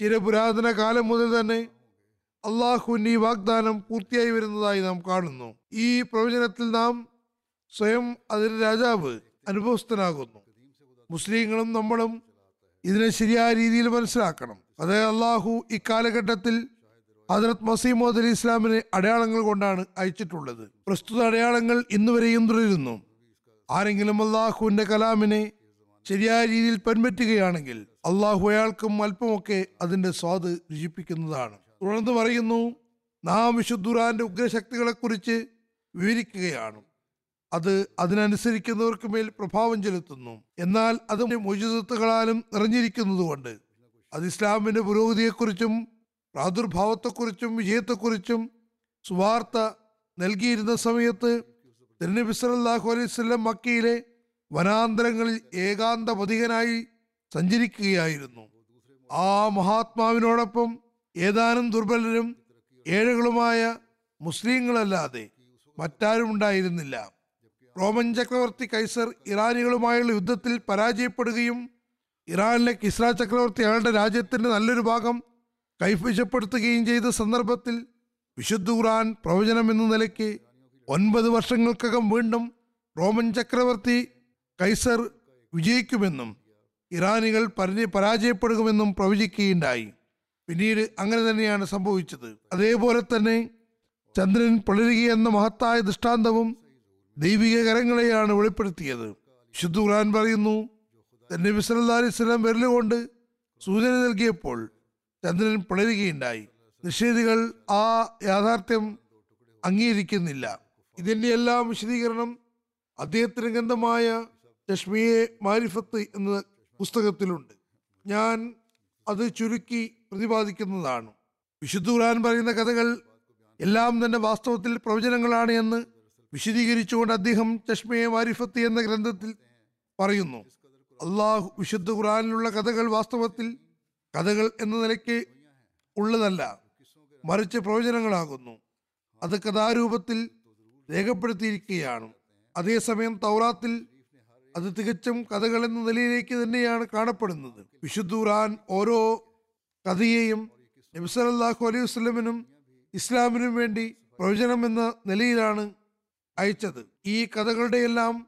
ചിരപുരാതന കാലം മുതൽ തന്നെ അള്ളാഹുവിന്റെ ഈ വാഗ്ദാനം പൂർത്തിയായി വരുന്നതായി നാം കാണുന്നു. ഈ പ്രവചനത്തിൽ നാം സ്വയം അതിന് രാജാവ് അനുഭവസ്ഥനാകുന്നു. മുസ്ലിങ്ങളും നമ്മളും ഇതിനെ ശരിയായ രീതിയിൽ മനസ്സിലാക്കണം. അതായത് അള്ളാഹു ഇക്കാലഘട്ടത്തിൽ ഹജറത് മസീമോദ് അലി ഇസ്ലാമിനെ അടയാളങ്ങൾ കൊണ്ടാണ് അയച്ചിട്ടുള്ളത്. പ്രസ്തുത അടയാളങ്ങൾ ഇന്നുവരെയും തുടരുന്നു. ആരെങ്കിലും അള്ളാഹുവിന്റെ കലാമിനെ ശരിയായ രീതിയിൽ പെൺപറ്റുകയാണെങ്കിൽ അള്ളാഹു അയാൾക്കും അല്പമൊക്കെ അതിന്റെ സ്വാദ് രുചിപ്പിക്കുന്നതാണ്. തുടർന്ന് പറയുന്നു നാം വിശുദ്ധുറാന്റെ ഉഗ്രശക്തികളെക്കുറിച്ച് വിവരിക്കുകയാണ്. അത് അതിനനുസരിക്കുന്നവർക്ക് മേൽ പ്രഭാവം ചെലുത്തുന്നു. എന്നാൽ അത് മോചിതത്വങ്ങളാലും നിറഞ്ഞിരിക്കുന്നതുകൊണ്ട് അത് ഇസ്ലാമിന്റെ പുരോഗതിയെക്കുറിച്ചും പ്രാദുർഭാവത്തെക്കുറിച്ചും വിജയത്തെക്കുറിച്ചും സുവാർത്ത നൽകിയിരുന്ന സമയത്ത് തിരുനബി സല്ലല്ലാഹു അലൈഹി വസല്ലം മക്കയിലെ വനാന്തരങ്ങളിൽ ഏകാന്ത പതികനായി സഞ്ചരിക്കുകയായിരുന്നു. ആ മഹാത്മാവിനോടൊപ്പം ഏതാനും ദുർബലരും ഏഴുകളുമായ മുസ്ലിങ്ങളല്ലാതെ മറ്റാരും ഉണ്ടായിരുന്നില്ല. റോമൻ ചക്രവർത്തി കൈസർ ഇറാനികളുമായുള്ള യുദ്ധത്തിൽ പരാജയപ്പെടുകയും ഇറാനിലെ കിസ്ര ചക്രവർത്തി അയാളുടെ രാജ്യത്തിന്റെ നല്ലൊരു ഭാഗം കൈവശപ്പെടുത്തുകയും ചെയ്ത സന്ദർഭത്തിൽ വിശുദ്ധ ഖുറാൻ പ്രവചനം എന്ന നിലയ്ക്ക് ഒൻപത് വർഷങ്ങൾക്കകം വീണ്ടും റോമൻ ചക്രവർത്തി കൈസർ വിജയിക്കുമെന്നും ഇറാനികൾ പരി പരാജയപ്പെടുമെന്നും പ്രവചിക്കുകയുണ്ടായി. പിന്നീട് അങ്ങനെ തന്നെയാണ് സംഭവിച്ചത്. അതേപോലെ തന്നെ ചന്ദ്രൻ പൊളരുകയെന്ന മഹത്തായ ദൃഷ്ടാന്തവും ദൈവിക കരങ്ങളെയാണ് വെളിപ്പെടുത്തിയത്. വിശുദ്ധ ഖുർആൻ പറയുന്നു തന്റെ വിസലല്ലാ അലിസ്ലാം വിരലുകൊണ്ട് സൂചന നൽകിയപ്പോൾ ചന്ദ്രൻ പിളരുകയുണ്ടായി. നിഷേധികൾ ആ യാഥാർത്ഥ്യം അംഗീകരിക്കുന്നില്ല. ഇതിന്റെ എല്ലാം വിശദീകരണം അദ്ദേഹത്തിന് ഗ്രന്ഥമായ ചഷ്മിയെ മാരിഫത്ത് എന്ന പുസ്തകത്തിലുണ്ട്. ഞാൻ അത് ചുരുക്കി പ്രതിപാദിക്കുന്നതാണ്. വിശുദ്ധ ഖുർആൻ പറയുന്ന കഥകൾ എല്ലാം തന്നെ വാസ്തവത്തിൽ പ്രവചനങ്ങളാണ് എന്ന് വിശദീകരിച്ചുകൊണ്ട് അദ്ദേഹം ചഷ്മയെ മാരിഫത്ത് എന്ന ഗ്രന്ഥത്തിൽ പറയുന്നു. അള്ളാഹു വിശുദ്ധ ഖുറാനിലുള്ള കഥകൾ വാസ്തവത്തിൽ കഥകൾ എന്ന നിലയ്ക്ക് ഉള്ളതല്ല മറിച്ച് പ്രവചനങ്ങളാകുന്നു. അത് കഥാരൂപത്തിൽ രേഖപ്പെടുത്തിയിരിക്കുകയാണ്. അതേസമയം തൗറാത്തിൽ അത് തികച്ചും കഥകൾ എന്ന നിലയിലേക്ക് തന്നെയാണ് കാണപ്പെടുന്നത്. വിശുദ്ധ ഖുർആൻ ഓരോ കഥയെയും നബിസലല്ലാഹു അലൈഹി വസ്ലമിനും ഇസ്ലാമിനും വേണ്ടി പ്രവചനം എന്ന നിലയിലാണ് അയച്ചത്. ഈ കഥകളുടെ എല്ലാം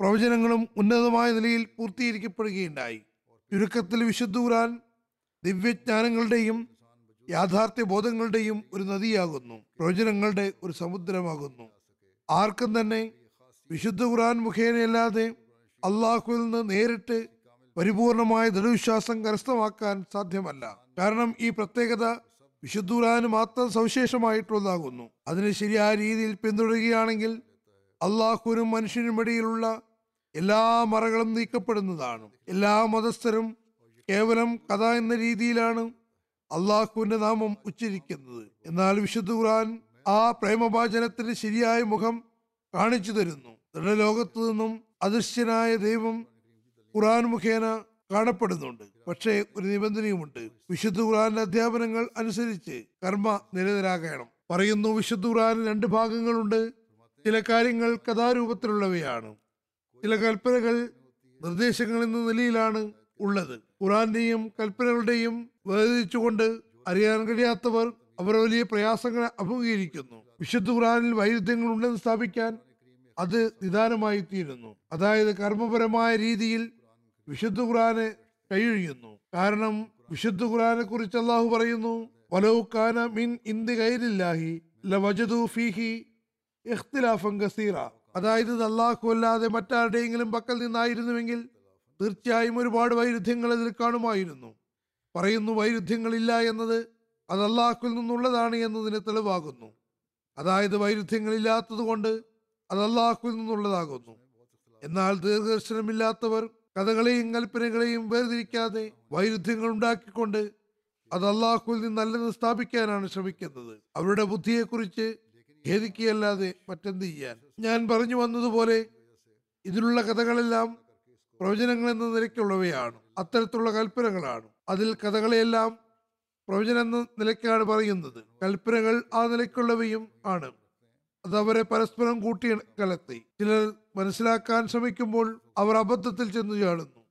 പ്രവചനങ്ങളും ഉന്നതമായ നിലയിൽ പൂർത്തീകരിക്കപ്പെടുകയുണ്ടായി. ചുരുക്കത്തിൽ വിശുദ്ധ ഖുർആൻ ദിവ്യജ്ഞാനങ്ങളുടെയും യാഥാർത്ഥ്യ ബോധങ്ങളുടെയും ഒരു നദിയാകുന്നു. പ്രവചനങ്ങളുടെ ഒരു സമുദ്രമാകുന്നു. ആർക്കും തന്നെ വിശുദ്ധ ഖുർആൻ മുഖേനയല്ലാതെ അള്ളാഹുവിൽ നിന്ന് നേരിട്ട് പരിപൂർണമായ ദൃഢവിശ്വാസം കരസ്ഥമാക്കാൻ സാധ്യമല്ല. കാരണം ഈ പ്രത്യേകത വിശുദ്ധ ഖുർആന് മാത്രം സവിശേഷമായിട്ടുള്ളതാകുന്നു. അതിന് ശരിയായ രീതിയിൽ പിന്തുടരുകയാണെങ്കിൽ അള്ളാഹുവിനും മനുഷ്യനും ഇടയിലുള്ള എല്ലാ മറകളും നീക്കപ്പെടുന്നതാണ്. എല്ലാ മതസ്ഥരും കേവലം കഥ എന്ന രീതിയിലാണ് അള്ളാഹുവിന്റെ നാമം ഉച്ചരിക്കുന്നത്. എന്നാൽ വിശുദ്ധ ഖുർആൻ ആ പ്രേമഭാചനത്തിന് ശരിയായ മുഖം കാണിച്ചു തരുന്നു. ദൃഢലോകത്തു നിന്നും അദൃശ്യനായ ദൈവം ഖുറാൻ മുഖേന കാണപ്പെടുന്നുണ്ട്. പക്ഷേ ഒരു നിബന്ധനയുമുണ്ട്. വിശുദ്ധ ഖുറാന്റെ അധ്യാപനങ്ങൾ അനുസരിച്ച് കർമ്മ നിരതരാകണം. പറയുന്നു വിശുദ്ധ ഖുറാൻ രണ്ട് ഭാഗങ്ങളുണ്ട്. ചില കാര്യങ്ങൾ കഥാരൂപത്തിലുള്ളവയാണ്. ചില കൽപ്പനകൾ നിർദ്ദേശങ്ങൾ എന്ന നിലയിലാണ് ഉള്ളത്. ഖുറാന്റെയും കൽപ്പനകളുടെയും വേദിച്ചുകൊണ്ട് അറിയാൻ കഴിയാത്തവർ അവർ വലിയ പ്രയാസങ്ങൾ അഭിമുഖീകരിക്കുന്നു. വിശുദ്ധ ഖുറാനിൽ വൈരുദ്ധ്യങ്ങൾ ഉണ്ടെന്ന് സ്ഥാപിക്കാൻ അത് നിദാനമായി തീരുന്നു അതായത് കർമ്മപരമായ രീതിയിൽ വിശുദ്ധ ഖുറാന് കൈയൊഴിയുന്നു. കാരണം വിശുദ്ധ ഖുറാനെ കുറിച്ച് അള്ളാഹു പറയുന്നു വലൗക്കാന മിൻ ഇന്ത് കൈരില്ലാഹി ഫീഹി ഇഖ്തിലാഫൻ കസീറ അതായത് അള്ളാഹു അല്ലാതെ മറ്റാരുടെയെങ്കിലും പക്കൽ നിന്നായിരുന്നുവെങ്കിൽ തീർച്ചയായും ഒരുപാട് വൈരുദ്ധ്യങ്ങൾ അതിൽ കാണുമായിരുന്നു. പറയുന്നു വൈരുദ്ധ്യങ്ങളില്ല എന്നത് അത് അള്ളാഹുവിൽ നിന്നുള്ളതാണ് എന്നതിന് തെളിവാകുന്നു. അതായത് വൈരുദ്ധ്യങ്ങളില്ലാത്തത് കൊണ്ട് അത് അള്ളാഹുവിൽ നിന്നുള്ളതാകുന്നു. എന്നാൽ ദീർഘദർശനമില്ലാത്തവർ കഥകളെയും കൽപ്പനകളെയും വേർതിരിക്കാതെ വൈരുദ്ധ്യങ്ങൾ ഉണ്ടാക്കിക്കൊണ്ട് അത് അള്ളാഹുവിൽ നിന്നല്ലെന്ന് സ്ഥാപിക്കാനാണ് ശ്രമിക്കുന്നത്. അവരുടെ ബുദ്ധിയെക്കുറിച്ച് ഖേദിക്കുകയല്ലാതെ മറ്റെന്ത് ചെയ്യാൻ? ഞാൻ പറഞ്ഞു വന്നതുപോലെ ഇതിലുള്ള കഥകളെല്ലാം പ്രവചനങ്ങൾ എന്ന നിലയ്ക്കുള്ളവയാണ്. അത്തരത്തിലുള്ള കൽപ്പനകളാണ്. അതിൽ കഥകളെയെല്ലാം പ്രവചനം എന്ന നിലയ്ക്കാണ് പറയുന്നത്. കൽപ്പനകൾ ആ നിലയ്ക്കുള്ളവയും ആണ്. അത് അവരെ പരസ്പരം കൂട്ടി കലർത്തി ചിലർ മനസ്സിലാക്കാൻ ശ്രമിക്കുമ്പോൾ അവർ അബദ്ധത്തിൽ ചെന്നു ചാടുന്നു.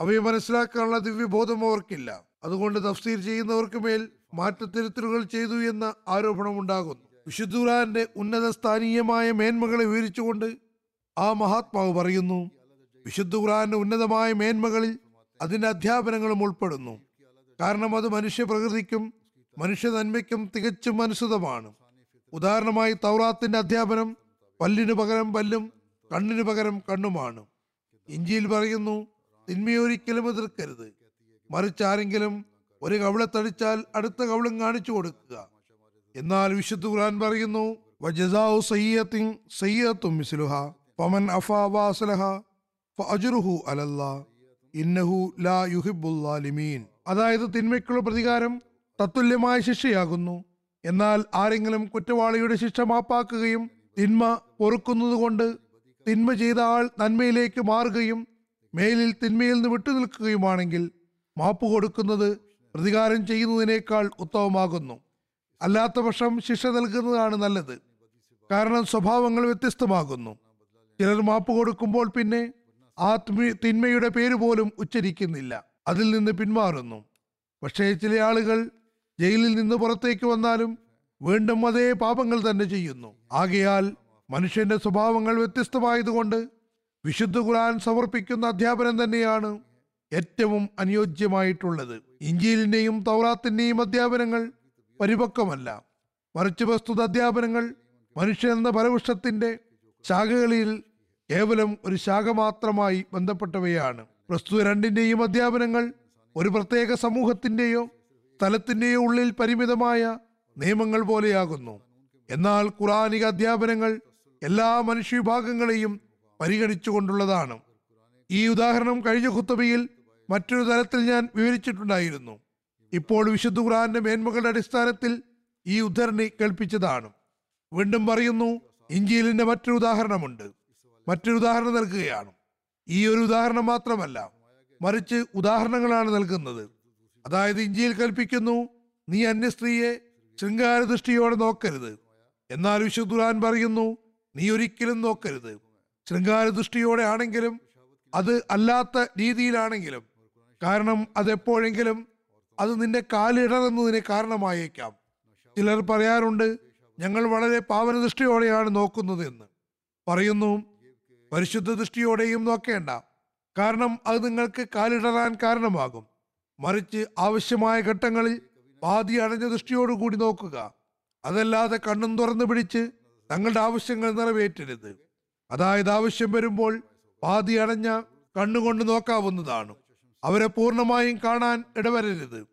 അവയെ മനസ്സിലാക്കാനുള്ള ദിവ്യബോധം അവർക്കില്ല. അതുകൊണ്ട് തഫ്സീർ ചെയ്യുന്നവർക്ക് മേൽ മാറ്റത്തിരുത്തലുകൾ ചെയ്തു എന്ന ആരോപണമുണ്ടാകുന്നു വിശുദ്ധ ഖുർആന്റെ ഉന്നത സ്ഥാനീയമായ മേന്മകളെ വിവരിച്ചുകൊണ്ട് ആ മഹാത്മാവ് പറയുന്നു വിശുദ്ധ ഖുർആന്റെ ഉന്നതമായ മേന്മകളിൽ അതിന്റെ അധ്യാപനങ്ങളും ഉൾപ്പെടുന്നു. കാരണം അത് മനുഷ്യ പ്രകൃതിക്കും മനുഷ്യ നന്മയ്ക്കും തികച്ചും അനുസൃതമാണ്. ഉദാഹരണമായി തൗറാത്തിന്റെ അധ്യാപനം പല്ലിനു പകരം പല്ലും കണ്ണിനു പകരം കണ്ണുമാണ്. ഇഞ്ചിയിൽ പറയുന്നു തിന്മയൊരിക്കലും എതിർക്കരുത്. മറിച്ച് ആരെങ്കിലും ഒരു കവിളത്തടിച്ചാൽ അടുത്ത കവിളും കാണിച്ചു കൊടുക്കുക. എന്നാൽ വിശുദ്ധ ഖുർആൻ പറയുന്നു വജസാഉ ഫഅജ്റുഹു അലല്ലാ ഇന്നഹു ലാ യുഹിബ്ബുൽ അതായത് തിന്മയ്ക്കുള്ള പ്രതികാരം തത്തുല്യമായ ശിക്ഷയാകുന്നു. എന്നാൽ ആരെങ്കിലും കുറ്റവാളിയുടെ ശിക്ഷ മാപ്പാക്കുകയും തിന്മ പൊറുക്കുന്നതുകൊണ്ട് തിന്മ ചെയ്ത ആൾ നന്മയിലേക്ക് മാറുകയും മേലിൽ തിന്മയിൽ നിന്ന് വിട്ടുനിൽക്കുകയുമാണെങ്കിൽ മാപ്പ് കൊടുക്കുന്നത് പ്രതികാരം ചെയ്യുന്നതിനേക്കാൾ ഉത്തമമാകുന്നു. അല്ലാത്ത പക്ഷം ശിക്ഷ നൽകുന്നതാണ് നല്ലത്. കാരണം സ്വഭാവങ്ങൾ വ്യത്യസ്തമാകുന്നു. ചിലർ മാപ്പ് കൊടുക്കുമ്പോൾ പിന്നെ ആ തിന്മയുടെ പേര് പോലും ഉച്ചരിക്കുന്നില്ല. അതിൽ നിന്ന് പിന്മാറുന്നു. പക്ഷേ ചില ആളുകൾ ജയിലിൽ നിന്ന് പുറത്തേക്ക് വന്നാലും വീണ്ടും അതേ പാപങ്ങൾ തന്നെ ചെയ്യുന്നു. ആകയാൽ മനുഷ്യന്റെ സ്വഭാവങ്ങൾ വ്യത്യസ്തമായതുകൊണ്ട് വിശുദ്ധ ഖുർആൻ സമർപ്പിക്കുന്ന അധ്യാപനം തന്നെയാണ് ഏറ്റവും അനുയോജ്യമായിട്ടുള്ളത്. ഇഞ്ചിയിലിന്റെയും തൗറാത്തിന്റെയും അധ്യാപനങ്ങൾ പരിപക്വമല്ല. മറിച്ച് വസ്തുത അധ്യാപനങ്ങൾ മനുഷ്യൻ എന്ന പരവൃക്ഷത്തിന്റെ ശാഖകളിൽ കേവലം ഒരു ശാഖ മാത്രമായി ബന്ധപ്പെട്ടവയാണ്. പ്രസ്തുത രണ്ടിന്റെയും അധ്യാപനങ്ങൾ ഒരു പ്രത്യേക സമൂഹത്തിന്റെയോ സ്ഥലത്തിന്റെയോ ഉള്ളിൽ പരിമിതമായ നിയമങ്ങൾ പോലെയാകുന്നു. എന്നാൽ ഖുറാനിക അധ്യാപനങ്ങൾ എല്ലാ മനുഷ്യവിഭാഗങ്ങളെയും പരിഗണിച്ചുകൊണ്ടുള്ളതാണ്. ഈ ഉദാഹരണം കഴിഞ്ഞ കുത്തബയിൽ മറ്റൊരു തലത്തിൽ ഞാൻ വിവരിച്ചിട്ടുണ്ടായിരുന്നു. ഇപ്പോൾ വിശുദ്ധ ഖുറാന്റെ മേന്മകളുടെ അടിസ്ഥാനത്തിൽ ഈ ഉദ്ധരണി കേൾപ്പിച്ചതാണ്. വീണ്ടും പറയുന്നു ഇഞ്ചിയിലിന്റെ മറ്റൊരു ഉദാഹരണമുണ്ട്. മറ്റൊരു ഉദാഹരണം നൽകുകയാണ്. ഈ ഒരു ഉദാഹരണം മാത്രമല്ല മറിച്ച് ഉദാഹരണങ്ങളാണ് നൽകുന്നത്. അതായത് ഇഞ്ചിയിൽ കൽപ്പിക്കുന്നു നീ അന്യ സ്ത്രീയെ ശൃംഗാര ദൃഷ്ടിയോടെ നോക്കരുത്. എന്നാൽ വിശുദ്ധുരാൻ പറയുന്നു നീ ഒരിക്കലും നോക്കരുത്. ശൃംഗാര ദൃഷ്ടിയോടെ ആണെങ്കിലും അത് അല്ലാത്ത രീതിയിലാണെങ്കിലും. കാരണം അതെപ്പോഴെങ്കിലും അത് നിന്റെ കാലിടറുന്നതിന് കാരണമായേക്കാം. ചിലർ പറയാറുണ്ട് ഞങ്ങൾ വളരെ പാവന ദൃഷ്ടിയോടെയാണ് നോക്കുന്നത് എന്ന്. പറയുന്നു പരിശുദ്ധ ദൃഷ്ടിയോടെയും നോക്കേണ്ട. കാരണം അത് നിങ്ങൾക്ക് കാലിടറാൻ കാരണമാകും. മറിച്ച് ആവശ്യമായ ഘട്ടങ്ങളിൽ പാതി അടഞ്ഞ ദൃഷ്ടിയോടുകൂടി നോക്കുക. അതല്ലാതെ കണ്ണും തുറന്നു പിടിച്ച് തങ്ങളുടെ ആവശ്യങ്ങൾ നിറവേറ്റരുത്. അതായത് ആവശ്യം വരുമ്പോൾ പാതി അടഞ്ഞ കണ്ണുകൊണ്ട് നോക്കാവുന്നതാണ്. അവരെ പൂർണമായും കാണാൻ ഇടവരരുത്.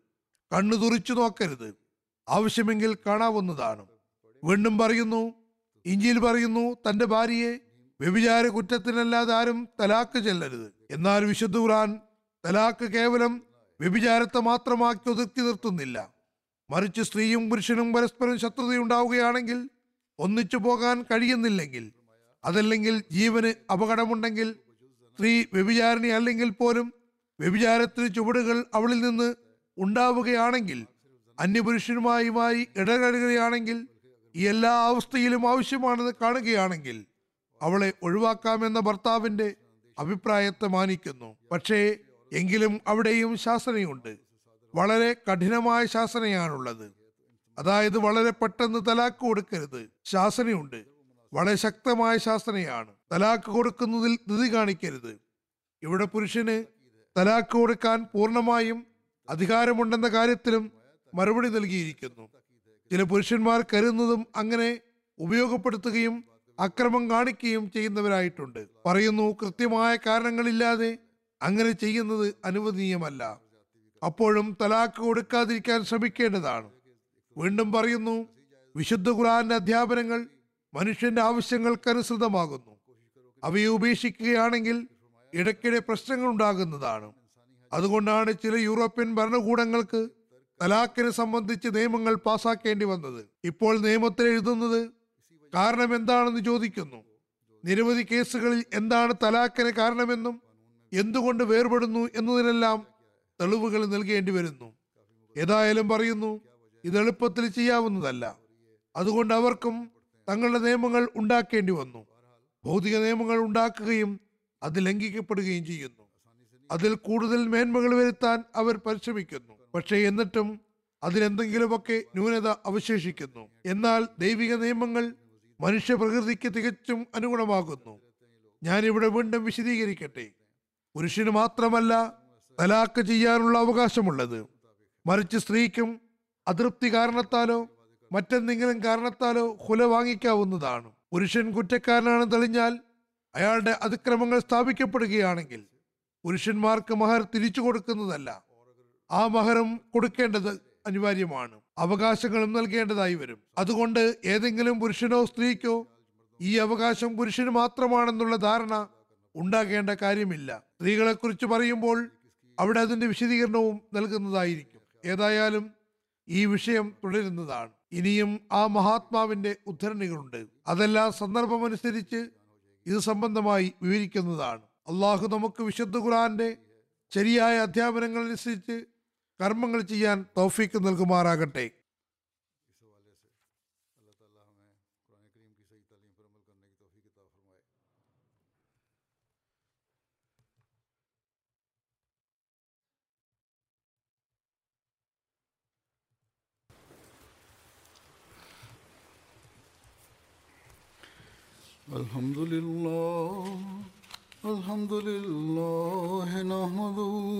കണ്ണു തുറിച്ചു നോക്കരുത്. ആവശ്യമെങ്കിൽ കാണാവുന്നതാണ്. വീണ്ടും പറയുന്നു ഇഞ്ചിയിൽ പറയുന്നു തന്റെ ഭാര്യയെ വ്യഭിചാര കുറ്റത്തിനല്ലാതെ ആരും തലാക്ക് ചെല്ലരുത്. എന്നാൽ വിശുദ്ധ ഖുർആൻ തലാക്ക് കേവലം വ്യഭിചാരത്തെ മാത്രമാക്കി ഒതുക്കി നിർത്തുന്നില്ല. മറിച്ച് സ്ത്രീയും പുരുഷനും പരസ്പരം ശത്രുതയുണ്ടാവുകയാണെങ്കിൽ ഒന്നിച്ചു പോകാൻ കഴിയുന്നില്ലെങ്കിൽ അതല്ലെങ്കിൽ ജീവന് അപകടമുണ്ടെങ്കിൽ സ്ത്രീ വ്യഭിചാരിണി അല്ലെങ്കിൽ പോലും വ്യഭിചാരത്തിന് ചുവടുകൾ അവളിൽ നിന്ന് ഉണ്ടാവുകയാണെങ്കിൽ അന്യപുരുഷനുമായുമായി ഇടകഴുകുകയാണെങ്കിൽ ഈ എല്ലാ അവസ്ഥയിലും ആവശ്യമാണെന്ന് കാണുകയാണെങ്കിൽ അവളെ ഒഴിവാക്കാമെന്ന ഭർത്താവിന്റെ അഭിപ്രായത്തെ മാനിക്കുന്നു. പക്ഷേ എങ്കിലും അവിടെയും ശാസനയുണ്ട്. വളരെ കഠിനമായ ശാസനയാണുള്ളത്. അതായത് വളരെ പെട്ടെന്ന് തലാക്ക് കൊടുക്കരുത്. ശാസനയുണ്ട്. വളരെ ശക്തമായ ശാസനയാണ്. തലാക്ക് കൊടുക്കുന്നതിൽ ധൃതി കാണിക്കരുത്. ഇവിടെ പുരുഷന് തലാക്ക് കൊടുക്കാൻ പൂർണമായും അധികാരമുണ്ടെന്ന കാര്യത്തിലും മറുപടി നൽകിയിരിക്കുന്നു. ചില പുരുഷന്മാർ കരുതുന്നതും അങ്ങനെ ഉപയോഗപ്പെടുത്തുകയും അക്രമം കാണിക്കുകയും ചെയ്യുന്നവരായിട്ടുണ്ട്. പറയുന്നു കൃത്യമായ കാരണങ്ങളില്ലാതെ അങ്ങനെ ചെയ്യുന്നത് അനുവദനീയമല്ല. അപ്പോഴും തലാക്ക് കൊടുക്കാതിരിക്കാൻ ശ്രമിക്കേണ്ടതാണ്. വീണ്ടും പറയുന്നു വിശുദ്ധ ഖുറാന്റെ അധ്യാപനങ്ങൾ മനുഷ്യന്റെ ആവശ്യങ്ങൾക്കനുസൃതമാകുന്നു. അവയെ ഉപേക്ഷിക്കുകയാണെങ്കിൽ ഇടയ്ക്കിടെ പ്രശ്നങ്ങൾ ഉണ്ടാകുന്നതാണ്. അതുകൊണ്ടാണ് ചില യൂറോപ്യൻ ഭരണകൂടങ്ങൾക്ക് തലാഖിനെ സംബന്ധിച്ച് നിയമങ്ങൾ പാസാക്കേണ്ടി വന്നത്. ഇപ്പോൾ നിയമത്തിൽ എഴുതുന്നത് കാരണം എന്താണെന്ന് ചോദിക്കുന്നു. നിരവധി കേസുകളിൽ എന്താണ് തലാഖിന് കാരണമെന്നും എന്തുകൊണ്ട് വേർപെടുന്നു എന്നതിനെല്ലാം തെളിവുകൾ നൽകേണ്ടി വരുന്നു. ഏതായാലും പറയുന്നു ഇത് എളുപ്പത്തിൽ ചെയ്യാവുന്നതല്ല. അതുകൊണ്ട് അവർക്കും തങ്ങളുടെ നിയമങ്ങൾ ഉണ്ടാക്കേണ്ടി വന്നു. ഭൗതിക നിയമങ്ങൾ ഉണ്ടാക്കുകയും അത് ലംഘിക്കപ്പെടുകയും ചെയ്യുന്നു. അതിൽ കൂടുതൽ മേന്മകൾ വരുത്താൻ അവർ പരിശ്രമിക്കുന്നു. പക്ഷേ എന്നിട്ടും അതിലെന്തെങ്കിലുമൊക്കെ ന്യൂനത അവശേഷിക്കുന്നു. എന്നാൽ ദൈവിക നിയമങ്ങൾ മനുഷ്യ പ്രകൃതിക്ക് തികച്ചും ഞാൻ ഇവിടെ വീണ്ടും വിശദീകരിക്കട്ടെ. പുരുഷന് മാത്രമല്ല തലാക്ക് ചെയ്യാനുള്ള അവകാശമുള്ളത്. മറിച്ച് സ്ത്രീക്കും അതൃപ്തി കാരണത്താലോ മറ്റെന്തെങ്കിലും കാരണത്താലോ കുല വാങ്ങിക്കാവുന്നതാണ്. പുരുഷൻ കുറ്റക്കാരനാണ് തെളിഞ്ഞാൽ അയാളുടെ അതിക്രമങ്ങൾ സ്ഥാപിക്കപ്പെടുകയാണെങ്കിൽ പുരുഷന്മാർക്ക് മഹർ തിരിച്ചു കൊടുക്കുന്നതല്ല. ആ മഹറും കൊടുക്കേണ്ടത് അനിവാര്യമാണ്. അവകാശങ്ങളും നൽകേണ്ടതായി വരും. അതുകൊണ്ട് ഏതെങ്കിലും പുരുഷനോ സ്ത്രീക്കോ ഈ അവകാശം പുരുഷന് മാത്രമാണെന്നുള്ള ധാരണ ഉണ്ടാകേണ്ട കാര്യമില്ല. സ്ത്രീകളെക്കുറിച്ച് പറയുമ്പോൾ അവിടെ അതിന്റെ വിശദീകരണവും നൽകുന്നതായിരിക്കും. ഏതായാലും ഈ വിഷയം തുടരുന്നതാണ്. ഇനിയും ആ മഹാത്മാവിന്റെ ഉദ്ധരണികളുണ്ട്. അതെല്ലാം സന്ദർഭമനുസരിച്ച് ഇത് സംബന്ധമായി വിവരിക്കുന്നതാണ്. അള്ളാഹു നമുക്ക് വിശുദ്ധ ഖുറാന്റെ ശരിയായ അധ്യാപനങ്ങൾ അനുസരിച്ച് കർമ്മങ്ങൾ ചെയ്യാൻ തോഫിക്ക് നൽകുമാറാകട്ടെ. الحمد لله الحمد لله نحمده